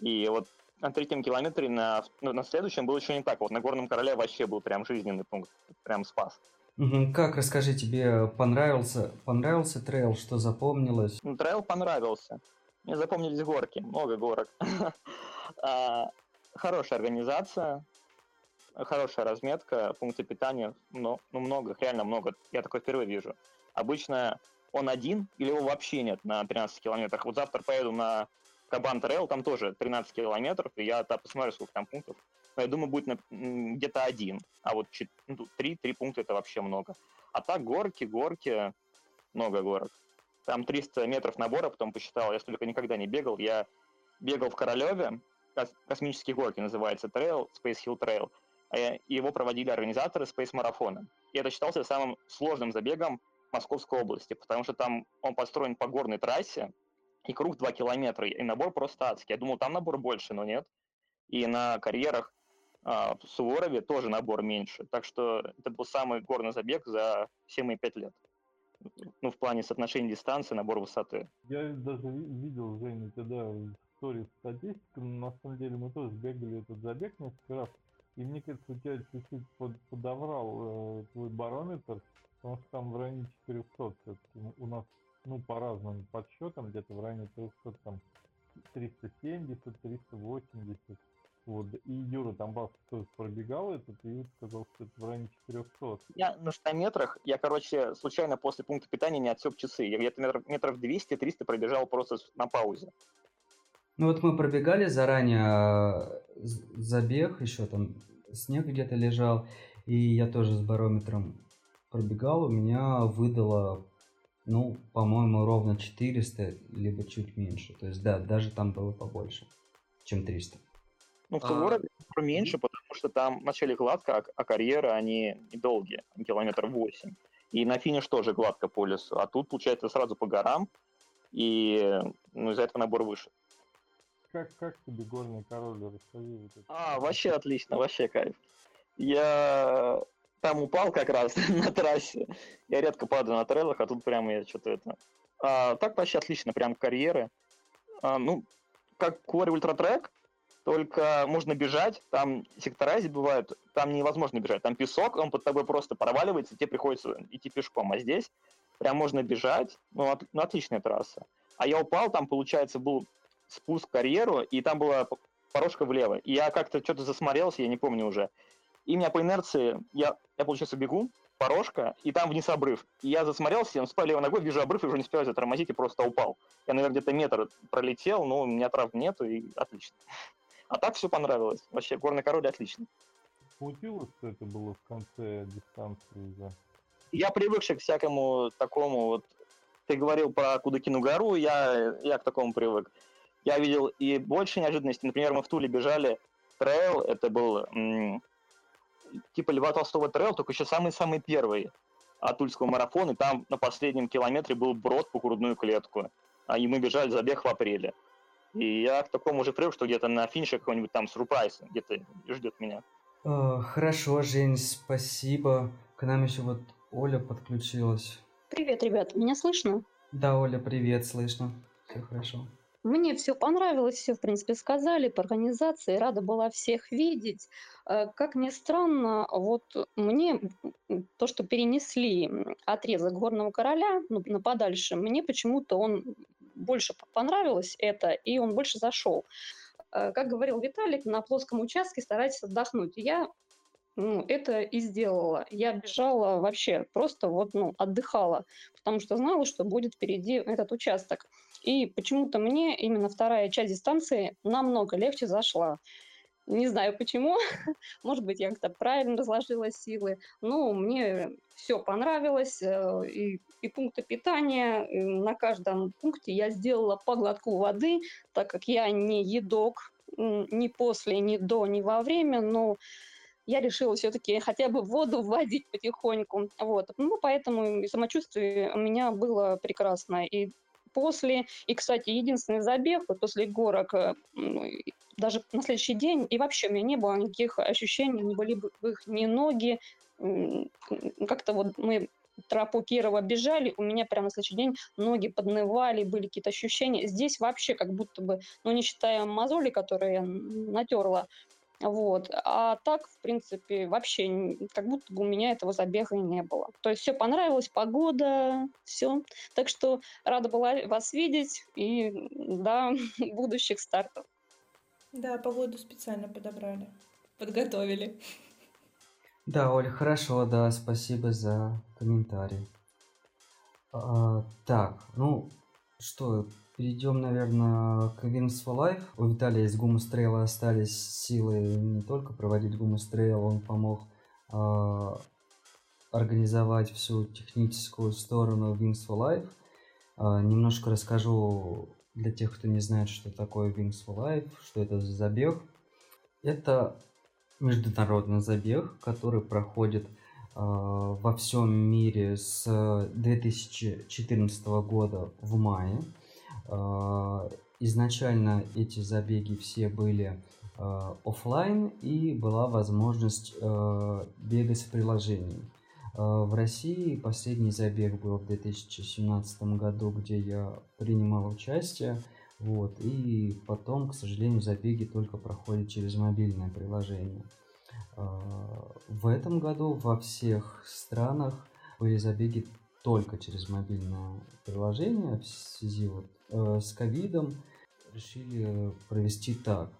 И вот на третьем километре, на, ну, на следующем было еще не так. Вот на Горном Короле вообще был прям жизненный пункт, прям спас. Как, расскажи, тебе понравился, понравился трейл, что запомнилось? Ну, трейл понравился. Мне запомнились горки, много горок. А, хорошая организация, хорошая разметка, пункты питания, ну, много, реально много. Я такой впервые вижу. Обычно он один или его вообще нет на 13 километрах. Вот завтра поеду на Кабан Трейл, там тоже 13 километров, и я там посмотрю, сколько там пунктов. Я думаю, будет где-то один. А вот 3, ну, 3 пункта это вообще много. А так горки, горки, много горок. Там 300 метров набора, потом посчитал, я столько никогда не бегал. Я бегал в Королеве, космические горки называется, трейл, Space Hill Trail. А его проводили организаторы Space марафона. И это считался самым сложным забегом Московской области, потому что там он построен по горной трассе, и круг 2 километра, и набор просто адский. Я думал, там набор больше, но нет. И на карьерах а, в Суворове тоже набор меньше. Так что это был самый горный забег за все мои 5 лет. Ну, в плане соотношения дистанции, набор высоты. Я даже видел, Женя, тогда в истории статистику, но на самом деле мы тоже бегали этот забег несколько раз. И мне кажется, у тебя чуть-чуть под, подобрал э, твой барометр, потому что там в районе 400. У нас ну, по разным подсчетам, где-то в районе 300, там, 370, 380. Вот. И Юра Тамбас тоже пробегал этот, и сказал, что это в районе 400. Я на 100 метрах, я, короче, случайно после пункта питания не отсек часы. Я где-то метров, метров 200-300 пробежал просто на паузе. Ну вот мы пробегали заранее а, забег, еще там снег где-то лежал, и я тоже с барометром пробегал, у меня выдало ну, по-моему, ровно 400, либо чуть меньше. То есть, да, даже там было побольше, чем 300. Ну, в Суворове а... меньше, потому что там вначале гладко, а, а карьеры, они недолгие, километров 8. И на финиш тоже гладко по лесу. А тут, получается, сразу по горам, и ну, из-за этого набор выше. Как, как тебе горный король? Расскажи. Вот это. А, вообще отлично, вообще кайф. Я там упал как раз на трассе. Я редко падаю на трейлах, а тут прямо я что-то это... А, так вообще отлично, прям карьеры. А, ну, как Quarry Ультра Трек, только можно бежать, там сектора бывают, там невозможно бежать, там песок, он под тобой просто проваливается, тебе приходится идти пешком, а здесь прям можно бежать, ну, от, ну отличная трасса. А я упал, там, получается, был спуск в карьеру, и там была порожка влево. И я как-то что-то засмотрелся, я не помню уже. И меня по инерции, я, я получается, бегу, порожка, и там вниз обрыв. И я засмотрелся, я наступаю левой ногой, вижу обрыв, и уже не успеваю затормозить, и просто упал. Я, наверное, где-то метр пролетел, но у меня травм нету, и отлично. А так все понравилось. Вообще, горный король отлично. Получилось, что это было в конце дистанции, да? Я привыкший к всякому такому вот... Ты говорил про Кудыкину гору, я, я к такому привык. Я видел и больше неожиданностей. Например, мы в Туле бежали трейл, это был м- типа Льва Толстого трейл, только еще самый-самый первый от Тульского марафона, и там на последнем километре был брод по грудную клетку. А и мы бежали забег в апреле. И я к такому уже привык, что где-то на финише какой-нибудь там сюрприз где-то ждет меня. Э, Хорошо, Жень, спасибо. К нам еще вот Оля подключилась. Привет, ребят, меня слышно? Да, Оля, привет, слышно. Все хорошо. Мне все понравилось, все, в принципе, сказали по организации, рада была всех видеть. Э, Как ни странно, вот мне то, что перенесли отрезок Горного Короля ну, на подальше, мне почему-то он больше понравилось это, и он больше зашел. Э, Как говорил Виталик, на плоском участке старайтесь отдохнуть. Я ну, это и сделала. Я бежала вообще, просто вот, ну, отдыхала, потому что знала, что будет впереди этот участок. И почему-то мне именно вторая часть дистанции намного легче зашла. Не знаю почему, может быть, я как-то правильно разложила силы, но мне все понравилось, э, и, и пункты питания, и на каждом пункте я сделала по глотку воды, так как я не едок, ни после, ни до, ни во время, но я решила все-таки хотя бы воду вводить потихоньку. Вот. Ну, поэтому самочувствие у меня было прекрасно. И после, и, кстати, единственный забег вот после горок, э, ну, даже на следующий день, и вообще у меня не было никаких ощущений, не были бы их ни ноги, м, как-то вот мы тропу Кирова бежали, у меня прямо на следующий день ноги поднывали, были какие-то ощущения. Здесь вообще как будто бы, ну не считая мозоли, которые я натерла, вот. А так, в принципе, вообще как будто бы у меня этого забега и не было. То есть все понравилось, погода, все. Так что рада была вас видеть и до будущих стартов. Да, погоду специально подобрали. Подготовили. Да, Оль, хорошо, да, спасибо за комментарий. А, так, ну что, перейдем, наверное, к Wings for Life. У Виталия из Гумус Трейла остались силы не только проводить Гумус Трейл, он помог а, организовать всю техническую сторону Wings for Life. А, немножко расскажу для тех, кто не знает, что такое Wings for Life, что это за забег. Это международный забег, который проходит э, во всем мире с 2014 года в мае. Э, изначально эти забеги все были э, оффлайн и была возможность э, бегать в приложении. Э, В России последний забег был в 2017 году, где я принимал участие. Вот, и потом, к сожалению, забеги только проходят через мобильное приложение. А, В этом году во всех странах были забеги только через мобильное приложение в связи вот, с ковидом. Решили провести так.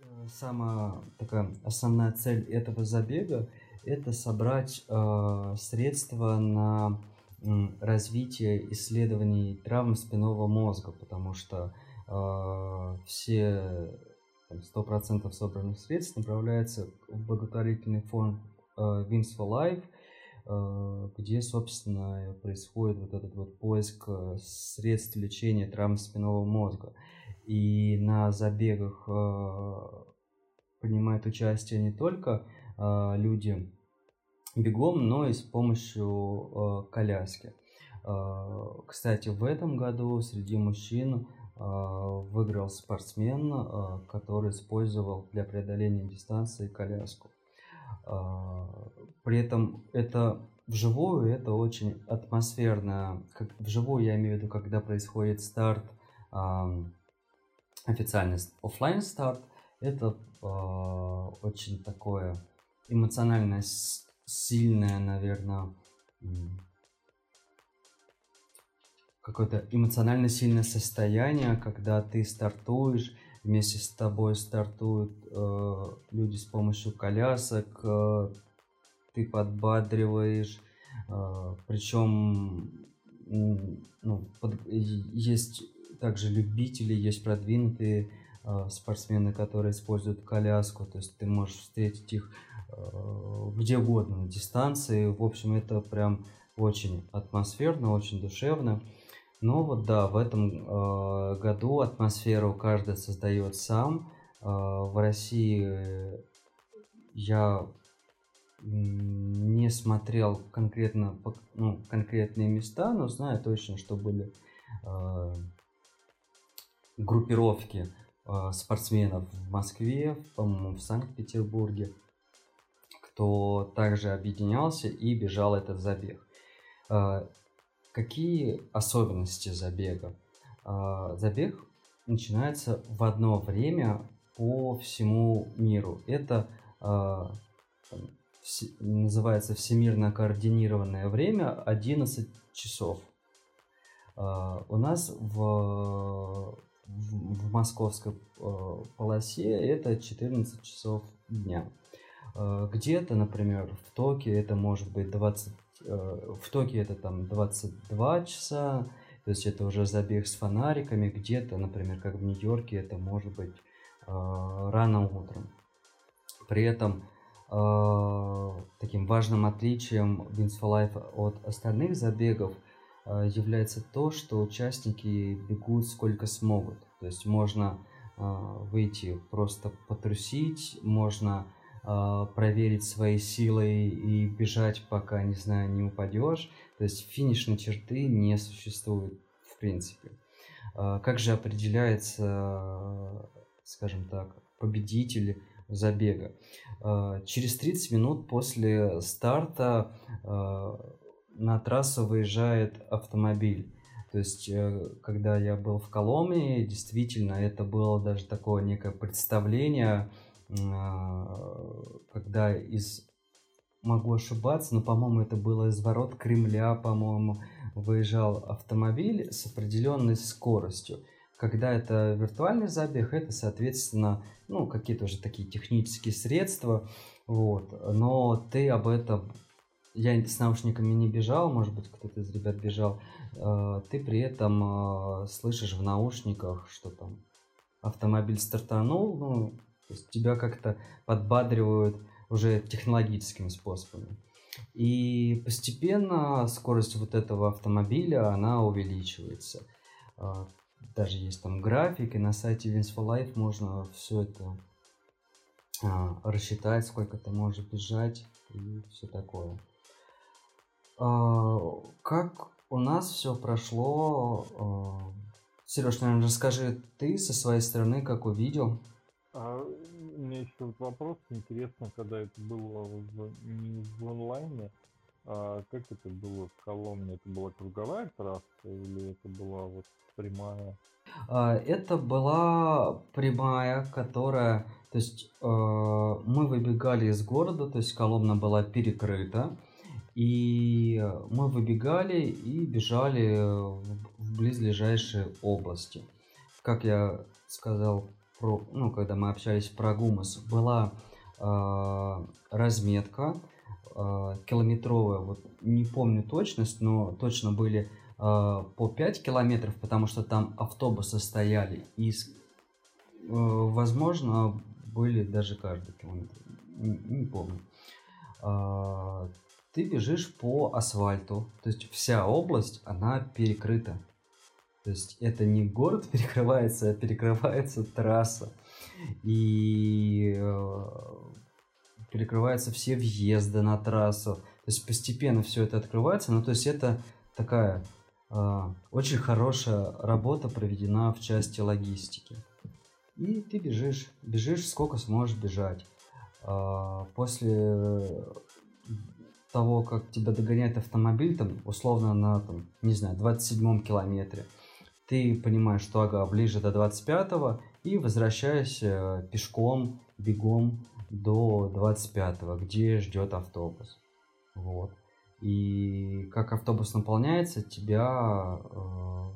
Э, Самая такая основная цель этого забега это собрать э, средства на м, развитие исследований травм спинного мозга, потому что э, все там, 100% собранных средств направляется в благотворительный фонд э, Wings for Life, э, где, собственно, происходит вот этот вот поиск э, средств лечения травм спинного мозга. И на забегах э, принимают участие не только э, люди бегом, но и с помощью э, коляски. Э, кстати, в этом году среди мужчин э, выиграл спортсмен, э, который использовал для преодоления дистанции коляску. При этом это вживую это очень атмосферно. Как, вживую я имею в виду, когда происходит старт, э, официальный офлайн старт, это э, очень такое эмоционально сильное, наверное, какое-то эмоционально сильное состояние, когда ты стартуешь, вместе с тобой стартуют э, люди с помощью колясок, э, ты подбадриваешь, э, причем ну, под, есть также любители, есть продвинутые э, спортсмены, которые используют коляску, то есть ты можешь встретить их э, где угодно на дистанции, в общем, это прям очень атмосферно, очень душевно. Но вот да, в этом э, году атмосферу каждый создает сам. Э, в России я не смотрел конкретно ну, конкретные места, но знаю точно, что были э, группировки э, спортсменов в Москве, по-моему, в Санкт-Петербурге, кто также объединялся и бежал этот забег. Э, Какие особенности забега? А, забег начинается в одно время по всему миру. Это а, называется всемирно координированное время 11 часов. А, у нас в, в, московской полосе это 14 часов дня. Где-то, например, в Токио это может быть 20 Э, в Токио это там 22 часа, то есть это уже забег с фонариками, где-то, например, как в Нью-Йорке, это может быть рано утром. При этом таким важным отличием Wings for Life от остальных забегов э, является то, что участники бегут сколько смогут. То есть можно э, выйти просто потрусить, можно э, проверить свои силы и бежать, пока, не знаю, не упадешь. То есть финишной черты не существует в принципе. Э, как же определяется, скажем так, победитель забега? Э, через 30 минут после старта э, на трассу выезжает автомобиль. То есть, когда я был в Коломне, действительно, это было даже такое некое представление, когда из могу ошибаться, но, по-моему, это было из ворот Кремля, по-моему, выезжал автомобиль с определенной скоростью. Когда это виртуальный забег, это, соответственно, ну, какие-то уже такие технические средства, вот. Но ты об этом... Я с наушниками не бежал, может быть, кто-то из ребят бежал. А, ты при этом а, слышишь в наушниках, что там автомобиль стартанул, ну, то есть тебя как-то подбадривают уже технологическими способами. И постепенно скорость вот этого автомобиля, она увеличивается. А, даже есть там график, и на сайте Wins for Life можно все это а, рассчитать, сколько ты можешь бежать и все такое. А, как у нас все прошло? Сереж, наверное, расскажи ты со своей стороны, как увидел. А у меня еще вопрос, интересно, когда это было в, не в онлайне, а как это было в Коломне? Это была круговая трасса или это была вот прямая? А, это была прямая, которая, то есть э, мы выбегали из города, то есть Коломна была перекрыта, и мы выбегали и бежали в, близлежащие области. Как я сказал про, ну, когда мы общались про гумус, была э, разметка километровая, вот не помню точность, но точно были э, по 5 километров, потому что там автобусы стояли, и, э, возможно, были даже каждый километр, не, помню. Э, ты бежишь по асфальту, то есть вся область, она перекрыта. То есть это не город перекрывается, а перекрывается трасса. И э, перекрываются все въезды на трассу. То есть постепенно все это открывается. Ну, то есть это такая э, очень хорошая работа проведена в части логистики. И ты бежишь, бежишь сколько сможешь бежать. Э, после того, как тебя догоняет автомобиль, там, условно на, там, не знаю, 27 километре, ты понимаешь, что ага, ближе до 25-го, и возвращаешься пешком, бегом до 25-го, где ждет автобус. Вот. И как автобус наполняется, тебя э,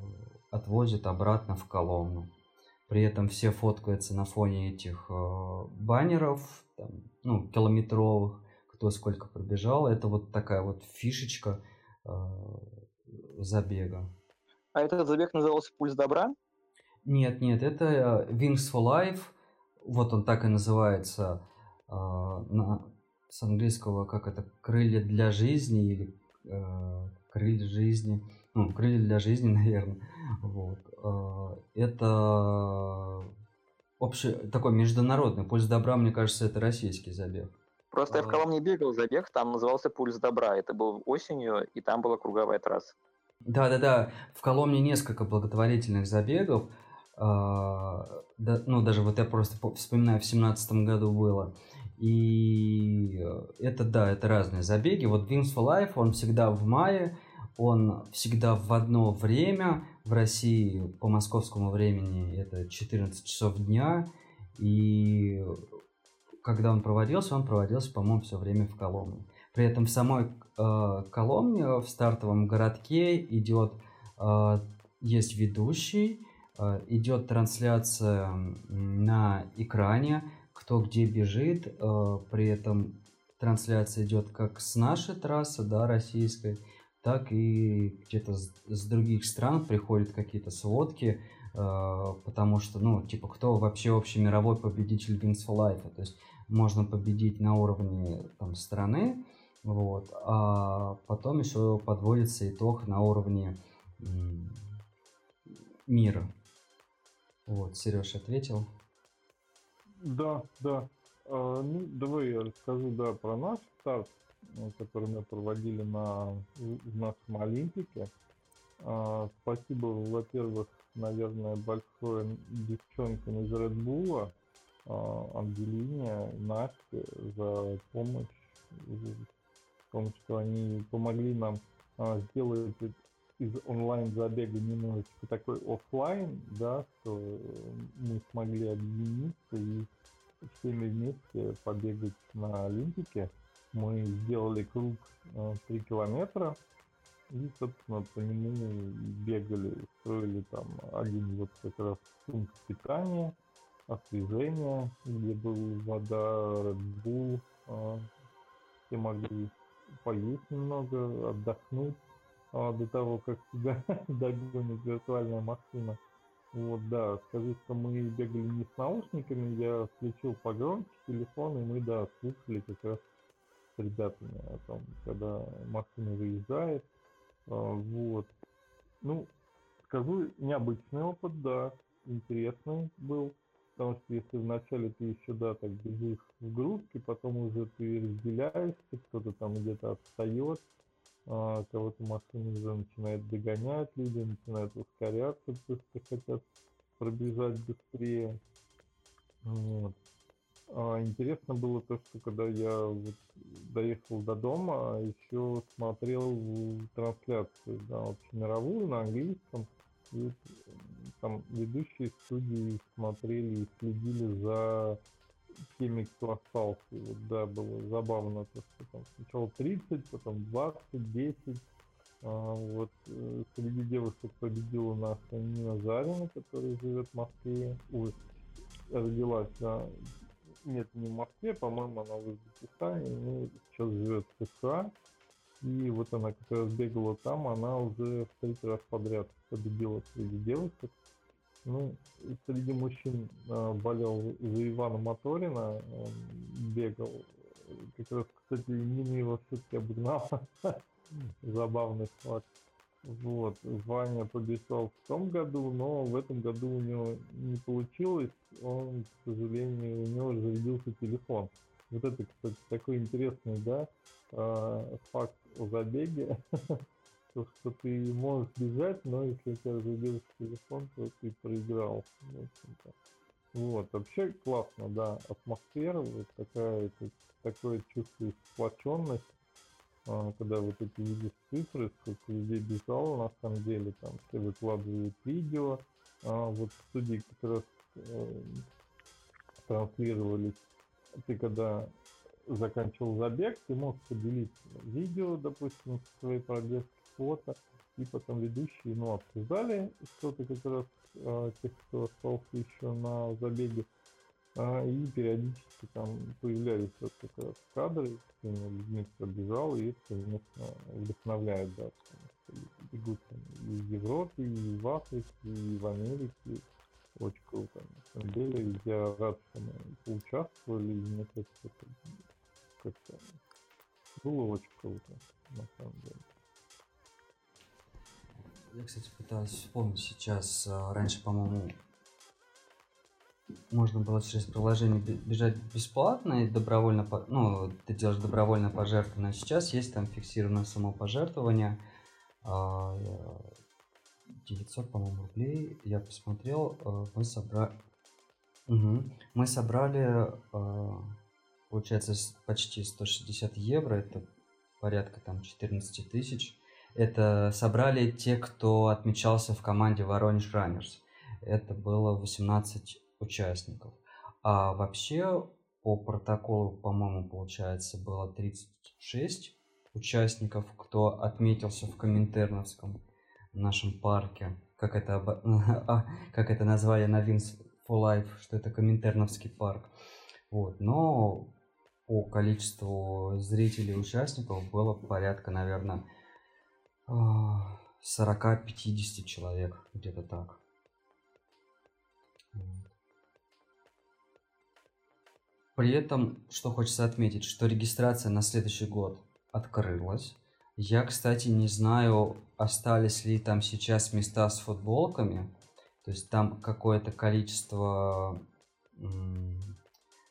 отвозят обратно в Коломну. При этом все фоткаются на фоне этих э, баннеров, там, ну, километровых, кто сколько пробежал. Это вот такая вот фишечка э, забега. А этот забег назывался «Пульс добра»? Нет, нет, это Wings for Life. Вот он так и называется на, с английского, как это, крылья для жизни или э, крылья жизни. Ну, крылья для жизни, наверное. Вот. Э, это общий такой международный. Пульс добра, мне кажется, это российский забег. Просто я в Коломне бегал забег, там назывался «Пульс добра». Это был осенью, и там была круговая трасса. Да-да-да, в Коломне несколько благотворительных забегов. А, да, ну, даже вот я просто вспоминаю, в семнадцатом году было. И это, да, это разные забеги. Вот Wings for Life, он всегда в мае, он всегда в одно время. В России по московскому времени это 14 часов дня. И когда он проводился, он проводился, по-моему, все время в Коломне. При этом в самой э, Коломне, в стартовом городке идет, э, есть ведущий, э, идет трансляция на экране, кто где бежит, э, при этом трансляция идет как с нашей трассы, да, российской, так и где-то с, других стран приходят какие-то сводки, э, потому что, ну, типа, кто вообще общий мировой победитель Wings for Life, то есть можно победить на уровне там, страны, вот, а потом еще подводится итог на уровне мира. Вот, Сереж ответил. Да, да. А, ну, давай я расскажу, да, про наш старт, э, который мы проводили на, в нашем Олимпике. А, спасибо, во-первых, наверное, большое девчонкам из Red Bull, а, Ангелине, Насте за помощь, в том, что они помогли нам сделать из онлайн-забега немножечко такой офлайн, да, что мы смогли объединиться и всеми вместе побегать на Олимпике. Мы сделали круг 3 километра и, собственно, по нему бегали, строили там один вот как раз пункт питания – освежение, где был вода, Red Bull, а, все могли поесть немного, отдохнуть а, до того, как тебя догонит виртуальная машина. Вот, да, что мы бегали не с наушниками, я включил погромче телефон, и мы, да, слушали как раз с ребятами о том, когда машина выезжает. А, вот. Ну, скажу, необычный опыт, да, интересный был. Потому что если вначале ты еще, да, так бежишь в группке, потом уже ты разделяешься, кто-то там где-то отстает, кого-то машина уже начинает догонять, люди начинают ускоряться, что хотят пробежать быстрее. Вот. А, интересно было то, что когда я вот доехал до дома, еще смотрел трансляцию, да, общемировую на английском, и там ведущие студии смотрели и следили за остался. И вот, да, было забавно, то, что там сначала 30, потом 20, 10. А, вот э, среди девушек победила наша Нина Зарина, которая живет в Москве. Ой, родилась, да. Нет, не в Москве, по-моему, она в Узбекистане, но сейчас живет в США. И вот она как раз бегала там, она уже в третий раз подряд победила среди девушек. Ну, среди мужчин э, болел за Ивана Моторина, он бегал. Как раз, кстати, Нина его все-таки обогнала. Забавный факт. Вот, Ваня побежал в том году, но в этом году у него не получилось. Он, к сожалению, у него разрядился телефон. Вот это, кстати, такой интересный, да, э, факт о забеге, то, что ты можешь бежать, но если у тебя забежишь телефон, то ты проиграл. Вот, вообще классно, да, атмосфера, вот такая, такое чувство сплоченность, а, когда вот эти видишь цифры, сколько людей бежало, на самом деле, там все выкладывают видео, а вот студии как раз э, транслировались, ты когда заканчивал забег, ты мог поделиться видео, допустим, своей пробежки, фото, и потом ведущие, ну, обсуждали что-то как раз э, тех, кто остался еще на забеге, э, и периодически там появлялись вот как раз кадры с теми людьми, кто бежал, и это, конечно, вдохновляет, да, бегут там, и в Европе, и в Африке, и в Америке, очень круто. На самом деле, я рад, что мы поучаствовали, и мне кажется, это как-то было очень круто, на самом деле. Я, кстати, пытаюсь вспомнить сейчас. А, раньше, по-моему, можно было через приложение бежать бесплатно и добровольно, ну, ты делаешь добровольно пожертвование. Сейчас есть там фиксированное самопожертвование. 900, а, по-моему, рублей. Я посмотрел, а, мы собрали... Угу. Мы собрали, получается, почти 160 евро. Это порядка там 14 тысяч. Это собрали те, кто отмечался в команде Воронеж Раннерс. Это было 18 участников. А вообще по протоколу, по-моему, получается, было 36 участников, кто отметился в Коминтерновском нашем парке. Как это, а, как это назвали на Wins for Life, что это Коминтерновский парк. Вот. Но по количеству зрителей и участников было порядка, наверное, 40-50 человек, где-то так. При этом, что хочется отметить, что регистрация на следующий год открылась. Я, кстати, не знаю, остались ли там сейчас места с футболками. То есть там какое-то количество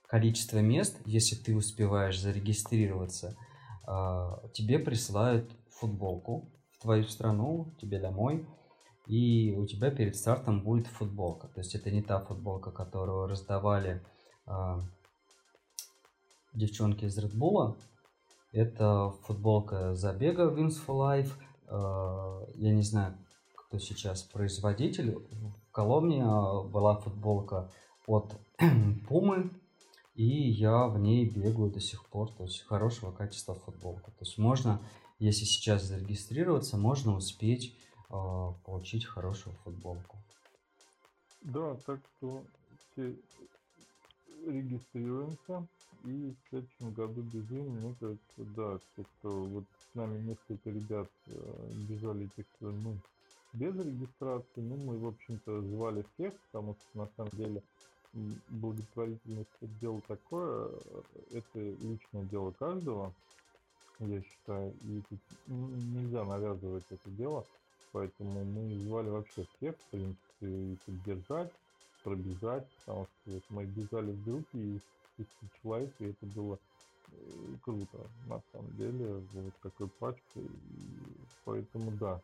количество мест, если ты успеваешь зарегистрироваться, а, тебе присылают футболку твою страну, тебе домой, и у тебя перед стартом будет футболка. То есть это не та футболка, которую раздавали э, девчонки из Red Bull. Это футболка забега Wins for Life. Э, я не знаю, кто сейчас производитель. В Коломне была футболка от Пумы, и я в ней бегаю до сих пор. То есть хорошего качества футболка. То есть можно если сейчас зарегистрироваться, можно успеть э, получить хорошую футболку. Да, так что все регистрируемся и в следующем году бежим. Мне кажется, да, все, кто вот с нами несколько ребят э, бежали кто, ну, без регистрации, ну, мы, в общем-то, звали всех, потому что, на самом деле, благотворительность это дело такое, э, это личное дело каждого, я считаю, и тут нельзя навязывать это дело, поэтому мы звали вообще всех, в принципе, и поддержать, пробежать, потому что вот мы бежали в группе из 1000 человек, и это было э, круто, на самом деле, вот такой пачкой, поэтому да,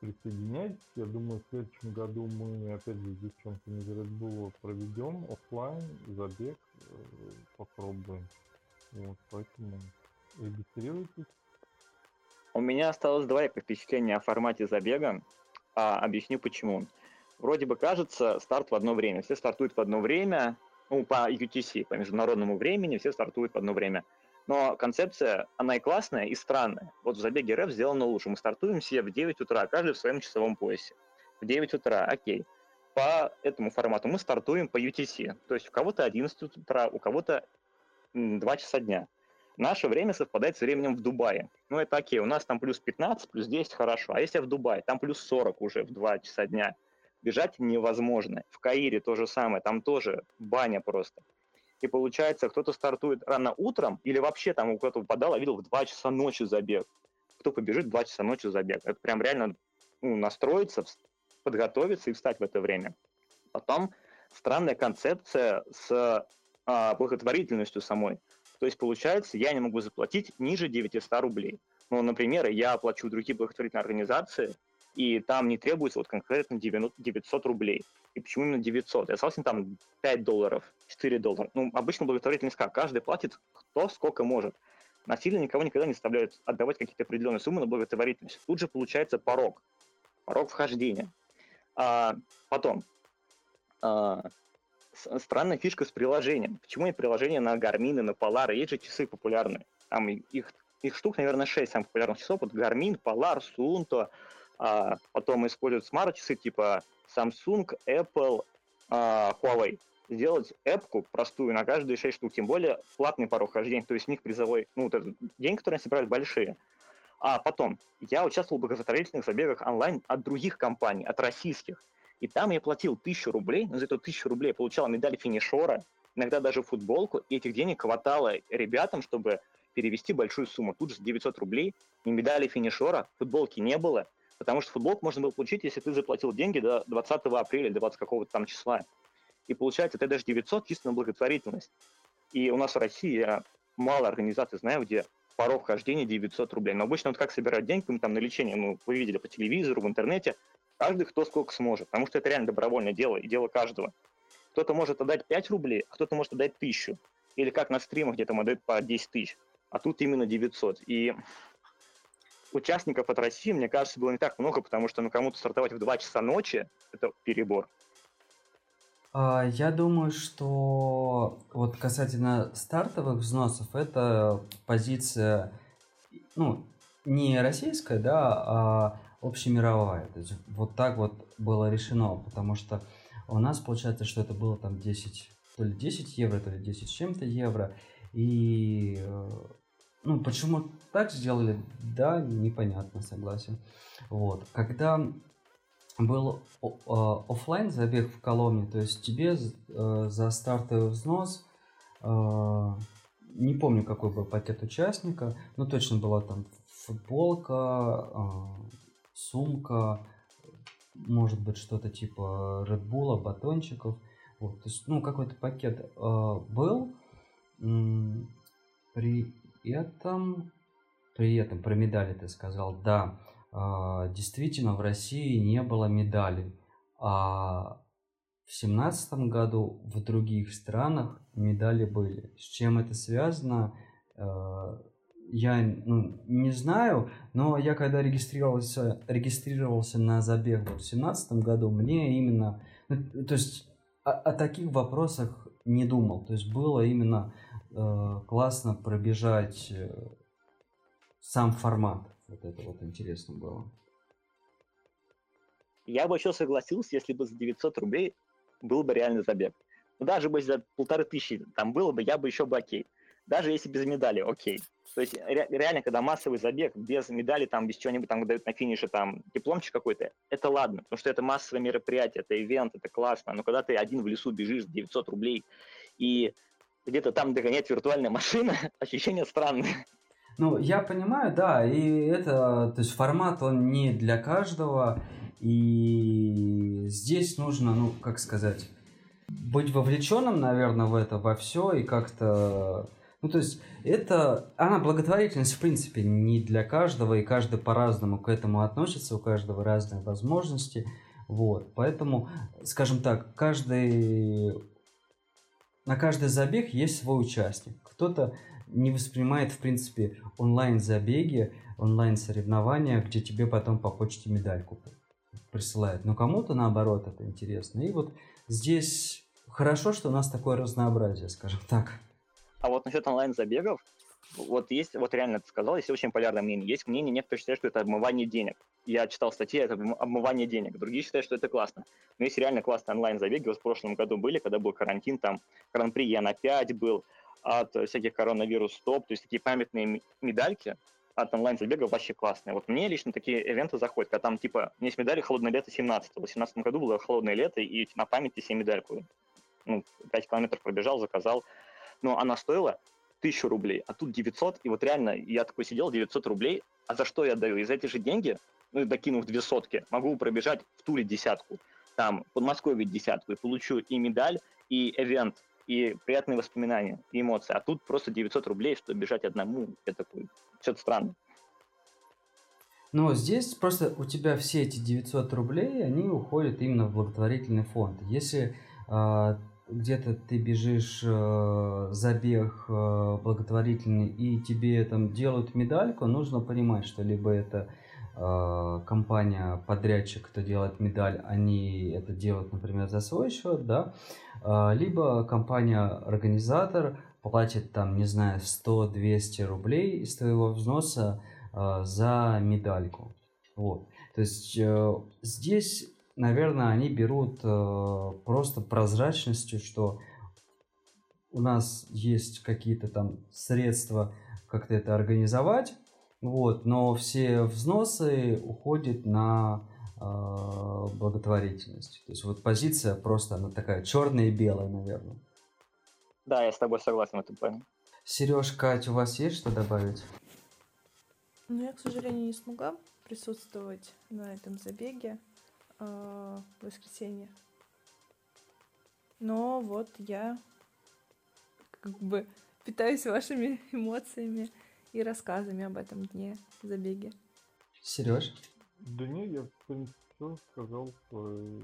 присоединяйтесь. Я думаю, в следующем году мы, опять же, девчонками из Red Bull проведем офлайн забег, э, попробуем. Вот, поэтому Регистрируйтесь. У меня осталось два впечатления о формате забега. А, объясню почему. Вроде бы кажется, старт в одно время. Все стартуют в одно время, ну, по UTC, по международному времени, все стартуют в одно время. Но концепция, она и классная, и странная. Вот в забеге РФ сделано лучше. Мы стартуем все в 9 утра, каждый в своем часовом поясе. В 9 утра, окей. По этому формату мы стартуем по UTC. То есть у кого-то 11 утра, у кого-то 2 часа дня. Наше время совпадает с временем в Дубае. Ну, это окей, у нас там плюс 15, плюс 10, хорошо. А если в Дубае, там плюс 40 уже в 2 часа дня. Бежать невозможно. В Каире то же самое, там тоже баня просто. И получается, кто-то стартует рано утром, или вообще там у кого-то выпадало, я видел в 2 часа ночи забег. Кто побежит в 2 часа ночи забег. Это прям реально ну, настроиться, подготовиться и встать в это время. Потом странная концепция с а, благотворительностью самой. То есть, получается, я не могу заплатить ниже 900 рублей. Ну, например, я оплачу другие благотворительные организации, и там не требуется вот конкретно 900 рублей. И почему именно 900? Я согласен, там 5 долларов, 4 доллара. Ну, обычно благотворительность как? Каждый платит кто сколько может. Насильно никого никогда не заставляют отдавать какие-то определенные суммы на благотворительность. Тут же получается порог. Порог вхождения. А, потом. А, странная фишка с приложением. Почему нет приложения на и на Polar? Есть же часы популярные. Там их, их штук, наверное, 6 самых популярных часов. Вот Garmin, Polar, Suunto, а потом используют смарт-часы типа Samsung, Apple, а, Huawei. Сделать эпку простую на каждые 6 штук, тем более платный порог хождения, то есть у них призовой, ну, вот этот день, который они собирают, большие. А потом, я участвовал в благотворительных забегах онлайн от других компаний, от российских. И там я платил тысячу рублей, но за эту тысячу рублей я получал медаль финишора, иногда даже футболку, и этих денег хватало ребятам, чтобы перевести большую сумму. Тут же 900 рублей, ни медали финишора, футболки не было, Потому что футболку можно было получить, если ты заплатил деньги до 20 апреля, до 20 какого-то там числа. И получается, это даже 900 чисто на благотворительность. И у нас в России я мало организаций знаю, где порог вхождения 900 рублей. Но обычно вот как собирать деньги там, на лечение, ну, вы видели по телевизору, в интернете, каждый кто сколько сможет, потому что это реально добровольное дело и дело каждого. Кто-то может отдать 5 рублей, а кто-то может отдать 1000. Или как на стримах где-то отдают по 10 тысяч. А тут именно 900. И участников от России, мне кажется, было не так много, потому что ну, кому-то стартовать в 2 часа ночи – это перебор. А, я думаю, что вот касательно стартовых взносов, это позиция, ну, не российская, да, а общемировая. То есть вот так вот было решено, потому что у нас получается, что это было там 10, то ли 10 евро, то ли 10 с чем-то евро, и э, ну, почему так сделали, да, непонятно, согласен. Вот. Когда был офлайн забег в Коломне, то есть тебе э, за стартовый взнос, э, не помню, какой был пакет участника, но точно была там футболка, э, сумка, может быть что-то типа Red Bull, батончиков. Вот, то есть, ну, какой-то пакет был. При этом, при этом про медали ты сказал, да, а, действительно в России не было медалей, а в семнадцатом году в других странах медали были. С чем это связано, а, я ну, не знаю, но я когда регистрировался, регистрировался на забег в семнадцатом году, мне именно, ну, то есть о, о таких вопросах не думал. То есть было именно Э, классно пробежать э, сам формат. Вот это вот интересно было. Я бы еще согласился, если бы за 900 рублей был бы реальный забег. Ну, даже бы за полторы тысячи там было бы, я бы еще бы окей. Даже если без медали, окей. То есть ре- реально, когда массовый забег без медали, там, без чего-нибудь там дают на финише там дипломчик какой-то, это ладно, потому что это массовое мероприятие, это ивент, это классно. Но когда ты один в лесу бежишь 900 рублей, и где-то там догонять виртуальная машина, ощущение странное. Ну, я понимаю, да, и это, то есть формат, он не для каждого, и здесь нужно, ну, как сказать, быть вовлеченным, наверное, в это, во все, и как-то, ну, то есть, это, она благотворительность, в принципе, не для каждого, и каждый по-разному к этому относится, у каждого разные возможности, вот, поэтому, скажем так, каждый на каждый забег есть свой участник. Кто-то не воспринимает, в принципе, онлайн-забеги, онлайн-соревнования, где тебе потом по почте медальку присылают. Но кому-то, наоборот, это интересно. И вот здесь хорошо, что у нас такое разнообразие, скажем так. А вот насчет онлайн-забегов, вот есть, вот реально ты сказал, есть очень полярное мнение. Есть мнение, некоторые считают, что это обмывание денег. Я читал статьи, это обмывание денег. Другие считают, что это классно. Но есть реально классные онлайн-забеги. Вот в прошлом году были, когда был карантин, там Гран-при Ян опять был, от всяких коронавирус стоп, то есть такие памятные медальки от онлайн-забегов вообще классные. Вот мне лично такие ивенты заходят, когда там типа, у меня есть медали «Холодное лето 17 В 2017 году было «Холодное лето», и на памяти себе медальку. Ну, 5 километров пробежал, заказал. Но она стоила тысячу рублей, а тут 900, и вот реально я такой сидел, 900 рублей, а за что я даю? И за эти же деньги, ну, докинув две сотки, могу пробежать в Туле десятку, там, в Подмосковье десятку, и получу и медаль, и эвент и приятные воспоминания, и эмоции. А тут просто 900 рублей, чтобы бежать одному, такой, что-то странно. Но здесь просто у тебя все эти 900 рублей, они уходят именно в благотворительный фонд. Если э, где-то ты бежишь э, забег э, благотворительный и тебе там делают медальку, нужно понимать, что либо это э, компания подрядчик, кто делает медаль, они это делают, например, за свой счет, да, э, либо компания организатор платит там, не знаю, 100-200 рублей из твоего взноса э, за медальку. Вот. То есть э, здесь наверное, они берут э, просто прозрачностью, что у нас есть какие-то там средства как-то это организовать, вот, но все взносы уходят на э, благотворительность. То есть вот позиция просто она такая черная и белая, наверное. Да, я с тобой согласен в этом плане. Сереж, Катя, у вас есть что добавить? Ну, я, к сожалению, не смогла присутствовать на этом забеге э, воскресенье. Но вот я как бы питаюсь вашими эмоциями и рассказами об этом дне забеге. Сереж? Да не, я в принципе все сказал свое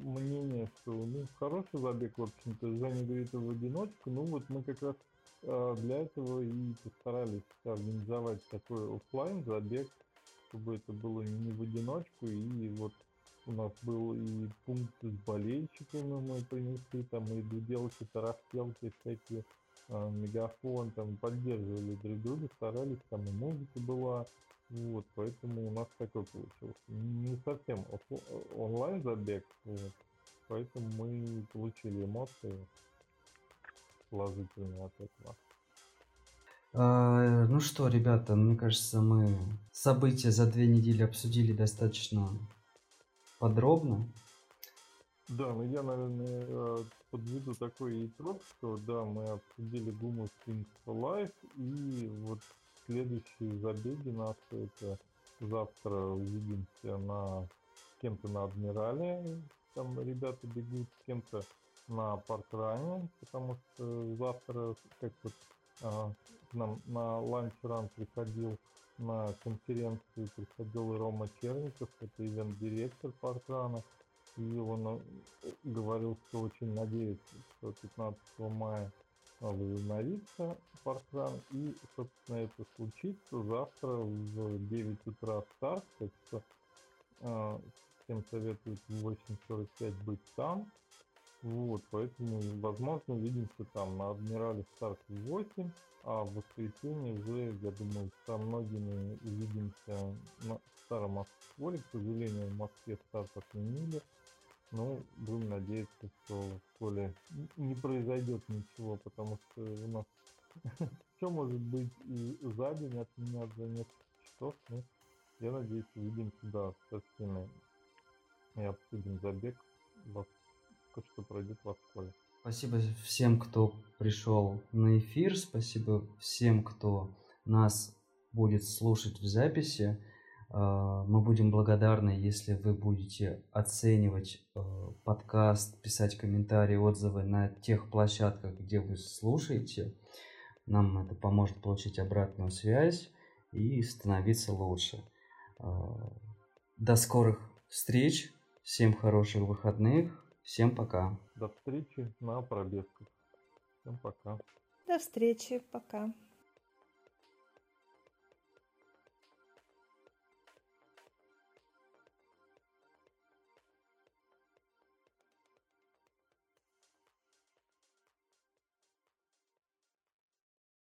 мнение, что ну хороший забег, в общем-то, Женя говорит в одиночку, ну вот мы как раз э, для этого и постарались организовать такой офлайн забег, чтобы это было не в одиночку и вот у нас был и пункт с болельщиками мы принесли, там и дуделки, тарахтелки всякие, э, мегафон, там поддерживали друг друга, старались, там и музыка была, вот, поэтому у нас такой получился. Не совсем онлайн забег, вот, поэтому мы получили эмоции положительные от этого. А, ну что, ребята, мне кажется, мы события за две недели обсудили достаточно подробно. Да, ну я, наверное, э, подведу такой итог, что да, мы обсудили Gumus Kings Live, и вот следующие забеги наши, это завтра увидимся на кем-то на Адмирале, там ребята бегут, с кем-то на Паркране, потому что завтра как вот а, нам на ланч-ран приходил на конференцию приходил Рома Черников, это ивент-директор Паркрана, и он э, говорил, что очень надеется, что 15 мая возобновится Паркран, и, собственно, это случится завтра в 9 утра старт, так что э, всем советую в 8.45 быть там, вот, поэтому, возможно, увидимся там. На Адмирале старт в 8, а в воскресенье уже, я думаю, со многими увидимся на старом Москве. К сожалению, в Москве старт отменили. Но будем надеяться, что в школе не произойдет ничего, потому что у нас все может быть и за день отменят за несколько часов. Но я надеюсь, увидимся, да, со всеми и обсудим забег, что пройдет в школе. Спасибо всем, кто пришел на эфир. Спасибо всем, кто нас будет слушать в записи. А, мы будем благодарны, если вы будете оценивать а, подкаст, писать комментарии, отзывы на тех площадках, где вы слушаете. Нам это поможет получить обратную связь и становиться лучше. А, до скорых встреч. Всем хороших выходных. Всем пока. До встречи на пробежках. Всем пока. До встречи. Пока.